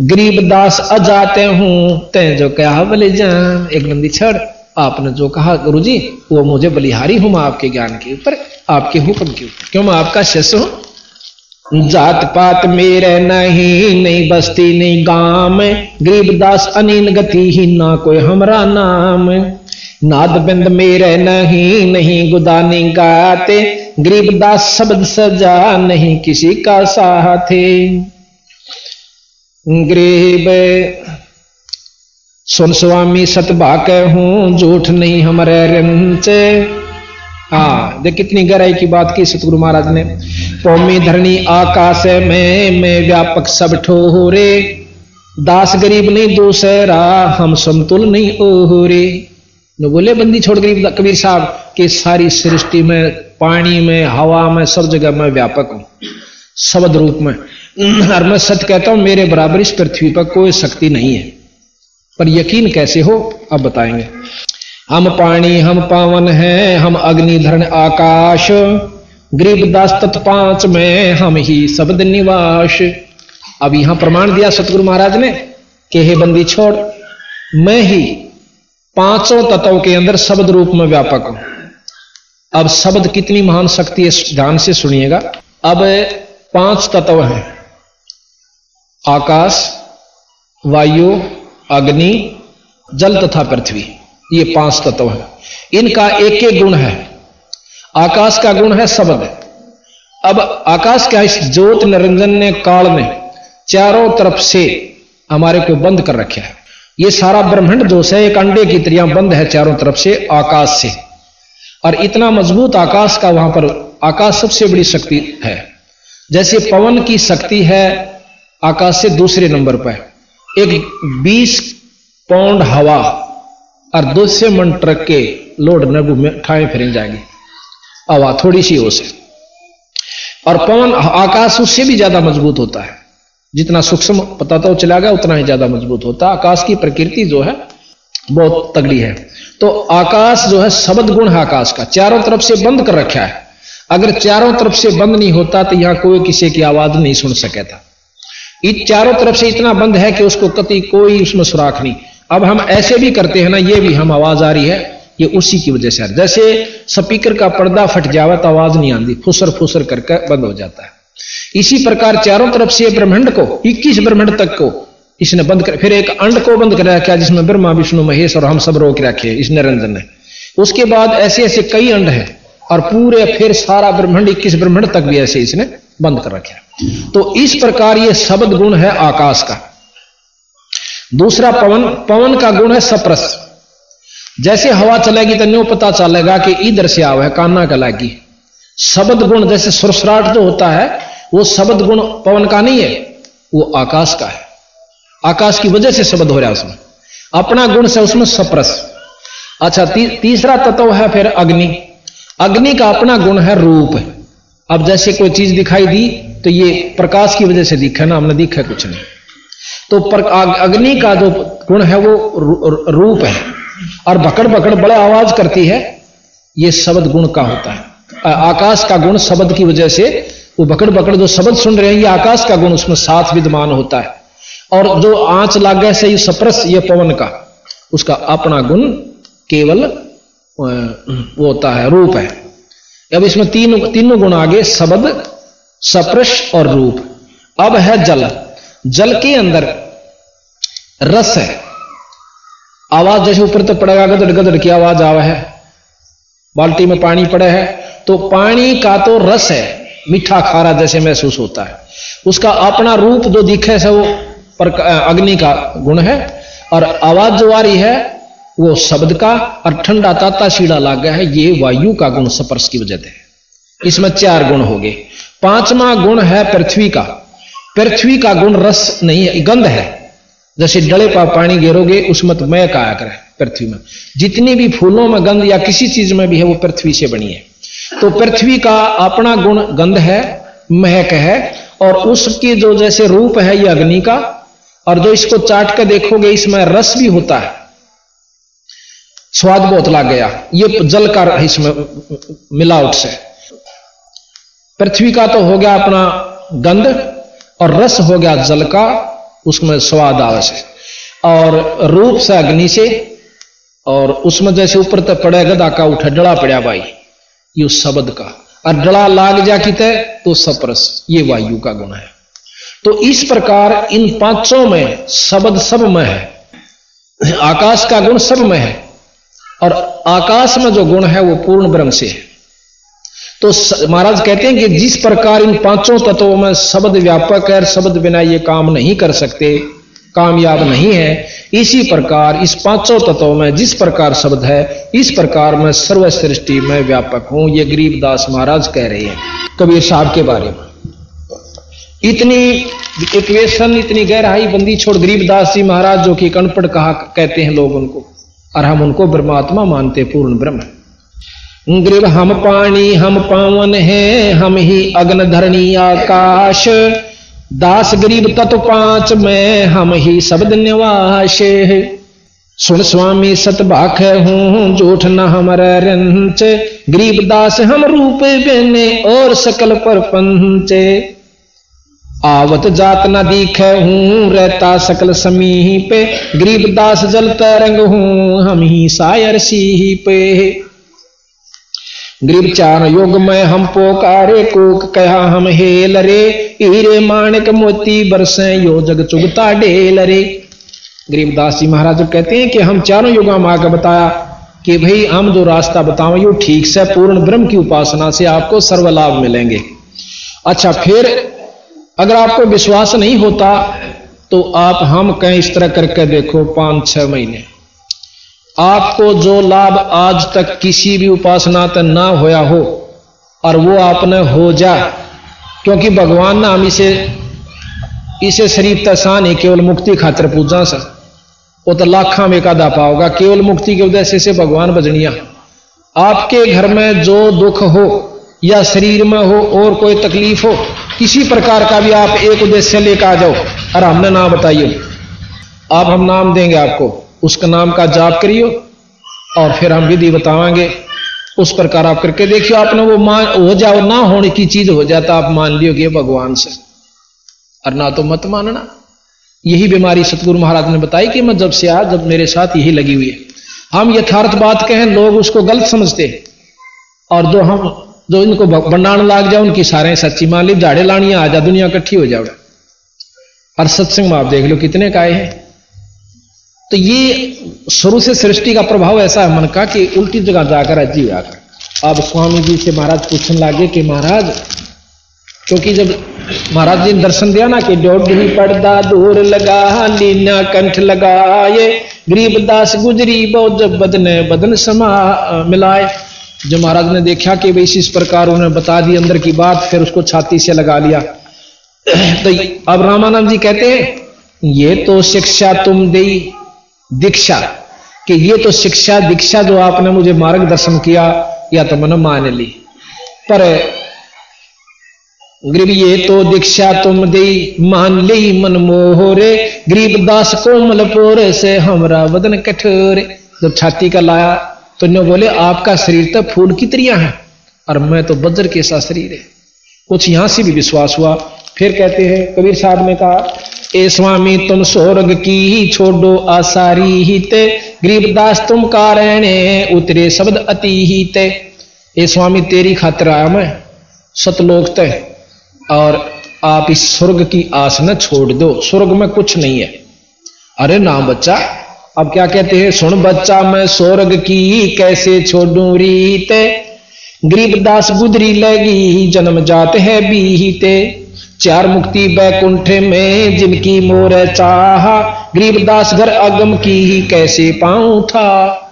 गरीब दास अजाते हूँ, ते जो क्या बोले जान एक नंदी छड़। आपने जो कहा गुरु जी वो मुझे बलिहारी हूँ मैं आपके ज्ञान के ऊपर, आपके हुक्म के ऊपर। क्यों मैं आपका शिष्य हूँ? जात पात मेरे नहीं नहीं बस्ती, नहीं गाँव गरीबदास अनिल गति ही ना कोई हमरा नाम। नाद बिंद मेरे नहीं नहीं गुदानी गाते। गरीबदास शब्द सजा नहीं किसी का साथे। गरीब सुन स्वामी सतभाक हूँ, झूठ नहीं हमारे रंचे। हाँ देख कितनी गहराई की बात की सतगुरु महाराज ने। पौमी धरणी आकाश में, मैं व्यापक सब ठोरे दास गरीब नहीं, दूसरा हम समतुल नहीं ओहरे। जो बोले बंदी छोड़ गरीब कबीर साहब, कि सारी सृष्टि में पानी में, हवा में, सब जगह में व्यापक हूँ। शब्द रूप में। और मैं सत्य कहता हूँ, मेरे बराबर इस पृथ्वी पर कोई शक्ति नहीं है। पर यकीन कैसे हो अब बताएँगे। हम पानी हम पावन हैं, हम अग्निधरण आकाश। गरीबदास तत् पाँच में हम ही शब्द निवास। अब यहाँ प्रमाण दिया सतगुरु महाराज ने कि हे बंदी छोड़, मैं ही पाँचों तत्वों के अंदर शब्द रूप में व्यापक हूँ। अब शब्द कितनी महान शक्ति है ध्यान से सुनिएगा। अब पाँच तत्व हैं। आकाश, वायु अग्नि, जल तथा पृथ्वी, ये पाँच तत्व है। इनका एक एक गुण है। आकाश का गुण है शब्द अब आकाश का इस ज्योत निरंजन ने काल ने चारों तरफ़ से हमारे को बंद कर रखे है। ये सारा ब्रह्मांड दोष है, एक अंडे की त्रिया बंद है चारों तरफ़ से आकाश से। और इतना मज़बूत आकाश का वहाँ पर आकाश सबसे बड़ी शक्ति है। जैसे पवन की शक्ति है, आकाश से दूसरे नंबर पर एक 20 पाउंड हवा और दो से मन ट्रक के लोड नगु में ठाए फिर जाएगी। हवा थोड़ी सी हो से। और पवन आकाश उससे भी ज़्यादा मज़बूत होता है। जितना सूक्ष्म पता तो चला गया, उतना ही ज़्यादा मज़बूत होता है। आकाश की प्रकृति जो है, बहुत तगड़ी है। तो आकाश जो है शब्द गुण है आकाश का। चारों तरफ़ से बंद कर रखा है। अगर चारों तरफ़ से बंद नहीं होता तो यहाँ कोई किसी की आवाज़ नहीं सुन सके था चारों तरफ़ से इतना बंद है कि उसको कति कोई उसमें सुराख नहीं। अब हम ऐसे भी करते हैं ना, ये भी हम आवाज़ आ रही है, ये उसी की वजह से जैसे स्पीकर का पर्दा फट जावा तो आवाज़ नहीं आती, फुसर फुसर करके बंद हो जाता है। इसी प्रकार चारों तरफ़ से ब्रह्मंड को 21 ब्रह्मंड तक को इसने बंद कर, फिर एक अंड को बंद कर रखा जिसमें ब्रह्मा, विष्णु, महेश और हम सब रोक रखे इस निरंजन ने। उसके बाद ऐसे ऐसे कई अंड है। और पूरे फिर सारा ब्रह्मंड इक्कीस ब्रह्मंड तक भी ऐसे इसने बंद कर रखा तो इस प्रकार ये शब्द गुण है आकाश का। दूसरा पवन पवन का गुण है सप्रस। जैसे हवा चलेगी तो न्यू पता चलेगा कि इधर से आव काना कलागी शब्द गुण जैसे सुरसराट जो होता है वो शब्द गुण पवन का नहीं है वो आकाश का है। आकाश की वजह से शब्द हो रहा है उसमें। अपना गुण से उसमें सप्रस। अच्छा ती, तीसरा तत्व है फिर अग्नि। अग्नि का अपना गुण है रूप। अब जैसे कोई चीज़ दिखाई दी तो ये प्रकाश की वजह से दिखा ना, हमने दिखा कुछ नहीं। तो अग्नि का जो गुण है वो रूप है। और बकड़ बकड़ बड़े आवाज़ करती है, ये शब्द गुण का होता है। आकाश का गुण शब्द की वजह से वो बकड़ बकड़ जो शब्द सुन रहे हैं, ये आकाश का गुण उसमें साथ विद्यमान होता है। और जो आँच लागे से ये सप्रस, ये पवन का, उसका अपना गुण केवल वो होता है, रूप है। अब इसमें तीन, तीनों गुण आगे, शब्द सप्रश और रूप। अब है जल। जल के अंदर रस है। आवाज़ जैसे ऊपर तो पड़ेगा, गदड़ गदड़ की आवाज़ आवा है। बाल्टी में पानी पड़े है तो पानी का तो रस है, मीठा खारा जैसे महसूस होता है। उसका अपना रूप जो दिखे से वो अग्नि का गुण है, और आवाज़ जो आ रही है वो शब्द का और ठंडा ताता सीढ़ा लाग गया है, ये वायु का गुण स्पर्श की वजह से। इसमें चार गुण हो गए। पांचवा गुण है पृथ्वी का। पृथ्वी का गुण रस नहीं है, गंध है। जैसे डले पर पानी घेरोगे, उसमें तो का आया करे पृथ्वी में। जितनी भी फूलों में गंध या किसी चीज़ में भी है, वो पृथ्वी से बनी है। तो पृथ्वी का अपना गुण गंध है, महक है, और उसकी जो जैसे रूप है, ये अग्नि का, और जो इसको चाट कर देखोगे, इसमें रस भी होता है। स्वाद बहुत लग गया। ये जल का इसमें मिलावट से। पृथ्वी का तो हो गया अपना गंध और रस हो गया जल का, उसमें स्वाद आवश्य और रूप से अग्नि से, और उसमें जैसे ऊपर तक पड़े गदा का, उठे डड़ा पड़ा भाई, ये शब्द का। और डड़ा लाग जा कि तो सपरस, ये वायु का गुण है। तो इस प्रकार इन पाँचों में शब्द सब में है। आकाश का गुण सब में है। और आकाश में जो गुण है वो पूर्ण ब्रह्म से है। तो महाराज कहते हैं कि जिस प्रकार इन पाँचों तत्वों में शब्द व्यापक है शब्द बिना ये काम नहीं कर सकते, कामयाब नहीं है, इसी प्रकार इस पाँचों तत्वों में जिस प्रकार शब्द है, इस प्रकार मैं सर्व सृष्टि में व्यापक हूँ, ये गरीबदास महाराज कह रहे हैं कबीर साहब के बारे में। इतनी इक्वेशन, इतनी गहराई बंदी छोड़ गरीबदास जी महाराज जो कि कनपड़ कहा, कहते हैं लोग उनको। और हम उनको ब्रह्मात्मा मानते, पूर्ण ब्रह्म। ग्रीब हम पानी हम पावन है, हम ही अग्न धरणी आकाश। दास गरीब तत्व पाँच में, हम ही शब्द निवास सुन स्वामी सतभाख हूँ, जूठ न हमारा रंच। गरीब दास हम रूप बेने और सकल पर पंचे आवत जात न दीख हूँ, रहता सकल समी पे। गरीब दास जल तरंग हूँ, हम ही सायर सी पे। गरीब चार योग में हम पोकारे, कोक कहा हम हेल रे। हीरे माणिक मोती बरसे, यो जग चुगता डेल रे। गरीबदास जी महाराज कहते हैं कि हम चारों युगों में आकर बताया कि भाई हम जो रास्ता बताओ यो ठीक से पूर्ण ब्रह्म की उपासना से आपको सर्वलाभ मिलेंगे। अच्छा फिर अगर आपको विश्वास नहीं होता तो आप हम कहें इस तरह करके देखो पाँच, छह महीने। आपको जो लाभ आज तक किसी भी उपासना तक ना होया हो, और वो आपने हो जा, क्योंकि भगवान ना हम इसे इसे शरीफ तसा नहीं, केवल मुक्ति खातर पूजा सा। वो तो लाखा में कादा पाओगा केवल मुक्ति के उद्देश्य से भगवान बजनिया। आपके घर में जो दुख हो, या शरीर में हो, और कोई तकलीफ़ हो किसी प्रकार का भी आप एक उद्देश्य लेकर आ जाओ। और हमने नाम बताइए आप हम नाम देंगे आपको। उसका नाम का जाप करियो और फिर हम विधि बतावांगे उस प्रकार आप करके देखियो आपने वो मान, हो जाओ, ना होने की चीज़ हो जाता आप मान लियोगे भगवान से। और ना तो मत मानना। यही बीमारी सतगुरु महाराज ने बताई कि मैं जब से आज जब मेरे साथ यही लगी हुई है। हम यथार्थ बात कहें, लोग उसको गलत समझते और जो हम जो इनको बनाने लाग जाओ, उनकी सारे सच्ची मान ली झाड़े लानियाँ आ जा दुनिया इकट्ठी हो जाओ। और सत्संग में आप देख लो कितने काय हैं। तो ये शुरू से सृष्टि का प्रभाव ऐसा है मन का कि उल्टी जगह जाकर अजी आकर अब स्वामी जी से महाराज पूछने लगे कि महाराज, क्योंकि जब महाराज जी ने दर्शन दिया ना कि डोडी पड़दा, दूर लगा, लीना कंठ लगाए, गरीब दास गुजरी बहुत जब बदने, बदन समा मिलाए। जब महाराज ने देखा कि भाई इस प्रकार उन्हें बता दी अंदर की बात, फिर उसको छाती से लगा लिया। तो अब रामानंद जी कहते हैं, ये तो शिक्षा तुम दे दीक्षा, कि ये तो शिक्षा दीक्षा जो आपने मुझे मार्गदर्शन किया, या तो मैंने मान ली। पर गरीब, ये तो दीक्षा तुम दे मान ली मन मोहरे गरीब दास कोमल पोरे से हमरा वदन कठोरे। जब छाती का लाया तो ने बोले, आपका शरीर तो फूल की तरिया है, और मैं तो बज्र के शरीर है। कुछ यहाँ से भी विश्वास हुआ। फिर कहते हैं, कबीर साहब ने कहा, ए स्वामी, तुम स्वर्ग की ही छोड़ो, आसारी ही ते। गरीबदास तुम कारण उतरे शब्द अति ही ते। ए स्वामी, तेरी खातिर आया मैं, सतलोक तय और आप इस स्वर्ग की आस न छोड़ दो। स्वर्ग में कुछ नहीं है। अरे ना बच्चा अब क्या कहते हैं, सुन बच्चा, मैं स्वर्ग की कैसे छोड़ू रीत? गरीबदास गुदरी लगी, जन्म जात है बीते। चार मुक्ति बैकुंठ में जिनकी मोर चाह गरीबदास घर अगम की ही कैसे पाऊँ था?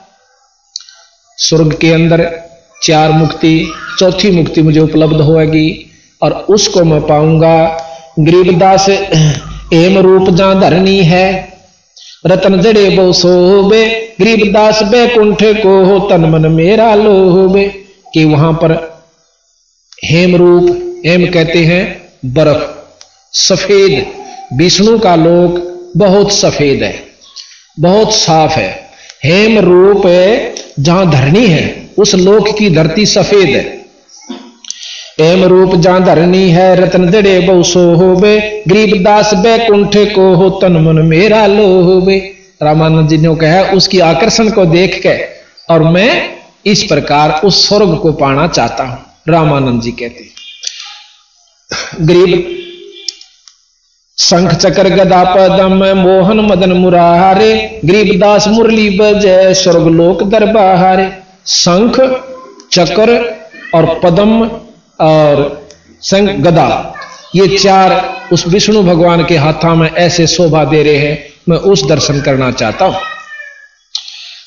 स्वर्ग के अंदर चार मुक्ति, चौथी मुक्ति मुझे उपलब्ध होगी, और उसको मैं पाऊँगा। गरीबदास एम रूप जहाँ धरनी है रतन जड़े बो सोबे गरीबदास बैकुंठ को हो तन मन मेरा लोबे कि वहाँ पर हेम रूप, हेम कहते हैं, बर्फ़। सफ़ेद, विष्णु का लोक बहुत सफ़ेद है, बहुत साफ़ है। हेम रूप जहाँ धरनी है, उस लोक की धरती सफ़ेद है। एम रूप जा धरनी है रतन दड़े बहुसो होबे गरीबदास बैकुंठ को हो तन मन मेरा लोबे रामानंद जी ने कहा, उसकी आकर्षण को देख के और मैं इस प्रकार उस स्वर्ग को पाना चाहता हूँ। रामानंद जी कहते गरीब शंख चक्र गदा पदम मोहन मदन मुरारे। गरीबदास मुरली बजय स्वर्गलोक दरबारे। शंख चक्र और पदम और संग गदा। ये चार उस विष्णु भगवान के हाथा में ऐसे शोभा दे रहे हैं, मैं उस दर्शन करना चाहता हूँ।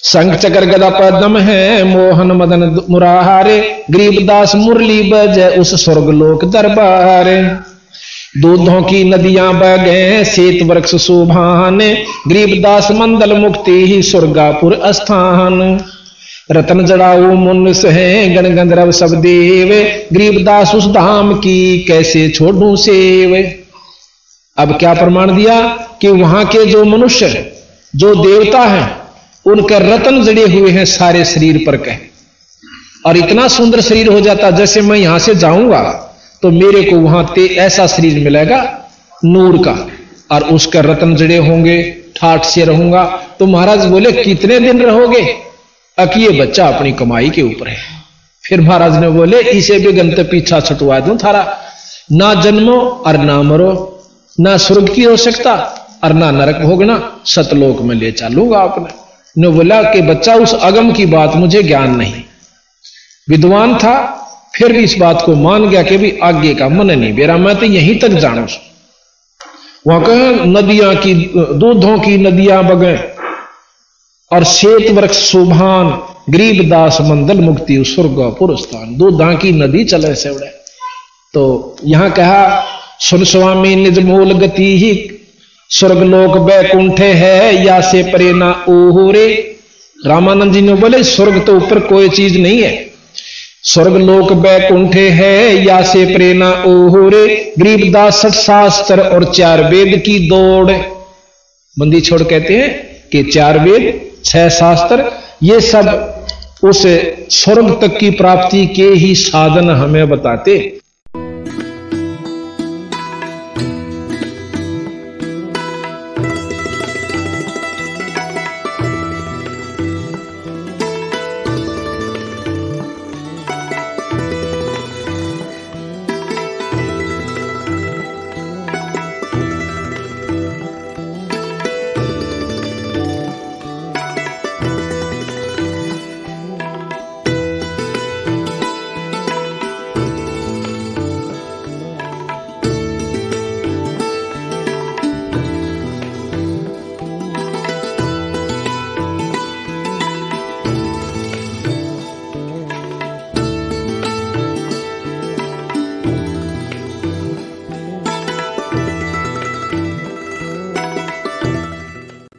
संघ चक्र गदा पदम है, मोहन मदन मुराहारे, गरीबदास मुरली बज उस स्वर्ग लोक दरबारे। दूधों की नदियाँ बह गए शीत वृक्ष शोभान गरीबदास मंदल मुक्ति ही स्वर्गापुर स्थान। रतन जड़ाऊ मुन सहे गण गंधर्व सब देव गरीबदास उस धाम की कैसे छोड़ू सेव। अब क्या प्रमाण दिया कि वहाँ के जो मनुष्य, जो देवता हैं, उनके रतन जड़े हुए हैं सारे शरीर पर कह। और इतना सुंदर शरीर हो जाता, जैसे मैं यहाँ से जाऊँगा तो मेरे को वहाँ ते ऐसा शरीर मिलेगा, नूर का। और उसका रतन जड़े होंगे, ठाठ से रहूँगा। तो महाराज बोले, कितने दिन रहोगे? अक ये बच्चा अपनी कमाई के ऊपर है। फिर महाराज ने बोले, इसे भी गंत पीछा छुटवा दू थारा। ना जन्मो और ना मरो, ना स्वर्ग की हो सकता और ना नरक भोगना, सतलोक में ले चलूँगा आपने। ने बोला कि बच्चा, उस अगम की बात मुझे ज्ञान नहीं। विद्वान था, फिर भी इस बात को मान गया कि भी आगे का मन नहीं बेरा, मैं तो यहीं तक जानू। वहाँ कह, नदियाँ की, दूधों की नदियाँ बगे। और श्वेत वृक्ष सुभान गरीबदास मंदल मुक्ति, स्वर्ग पुरस्थान दो दांकी नदी चले से उड़े। तो यहाँ कहा, सुन स्वामी, निज मूल गति ही। स्वर्ग स्वर्गलोक बैकुंठे है, या से परे प्रेरणा ओहोरे रामानंद जी ने बोले, स्वर्ग तो ऊपर कोई चीज़ नहीं है। स्वर्ग स्वर्गलोक बैकुंठे है, या से प्रेरणा ओहोरे गरीबदास शास्त्र और चार वेद की दौड़। बंदी छोड़ कहते हैं के चार वेद, छह शास्त्र, ये सब उस स्वर्ग तक की प्राप्ति के ही साधन हमें बताते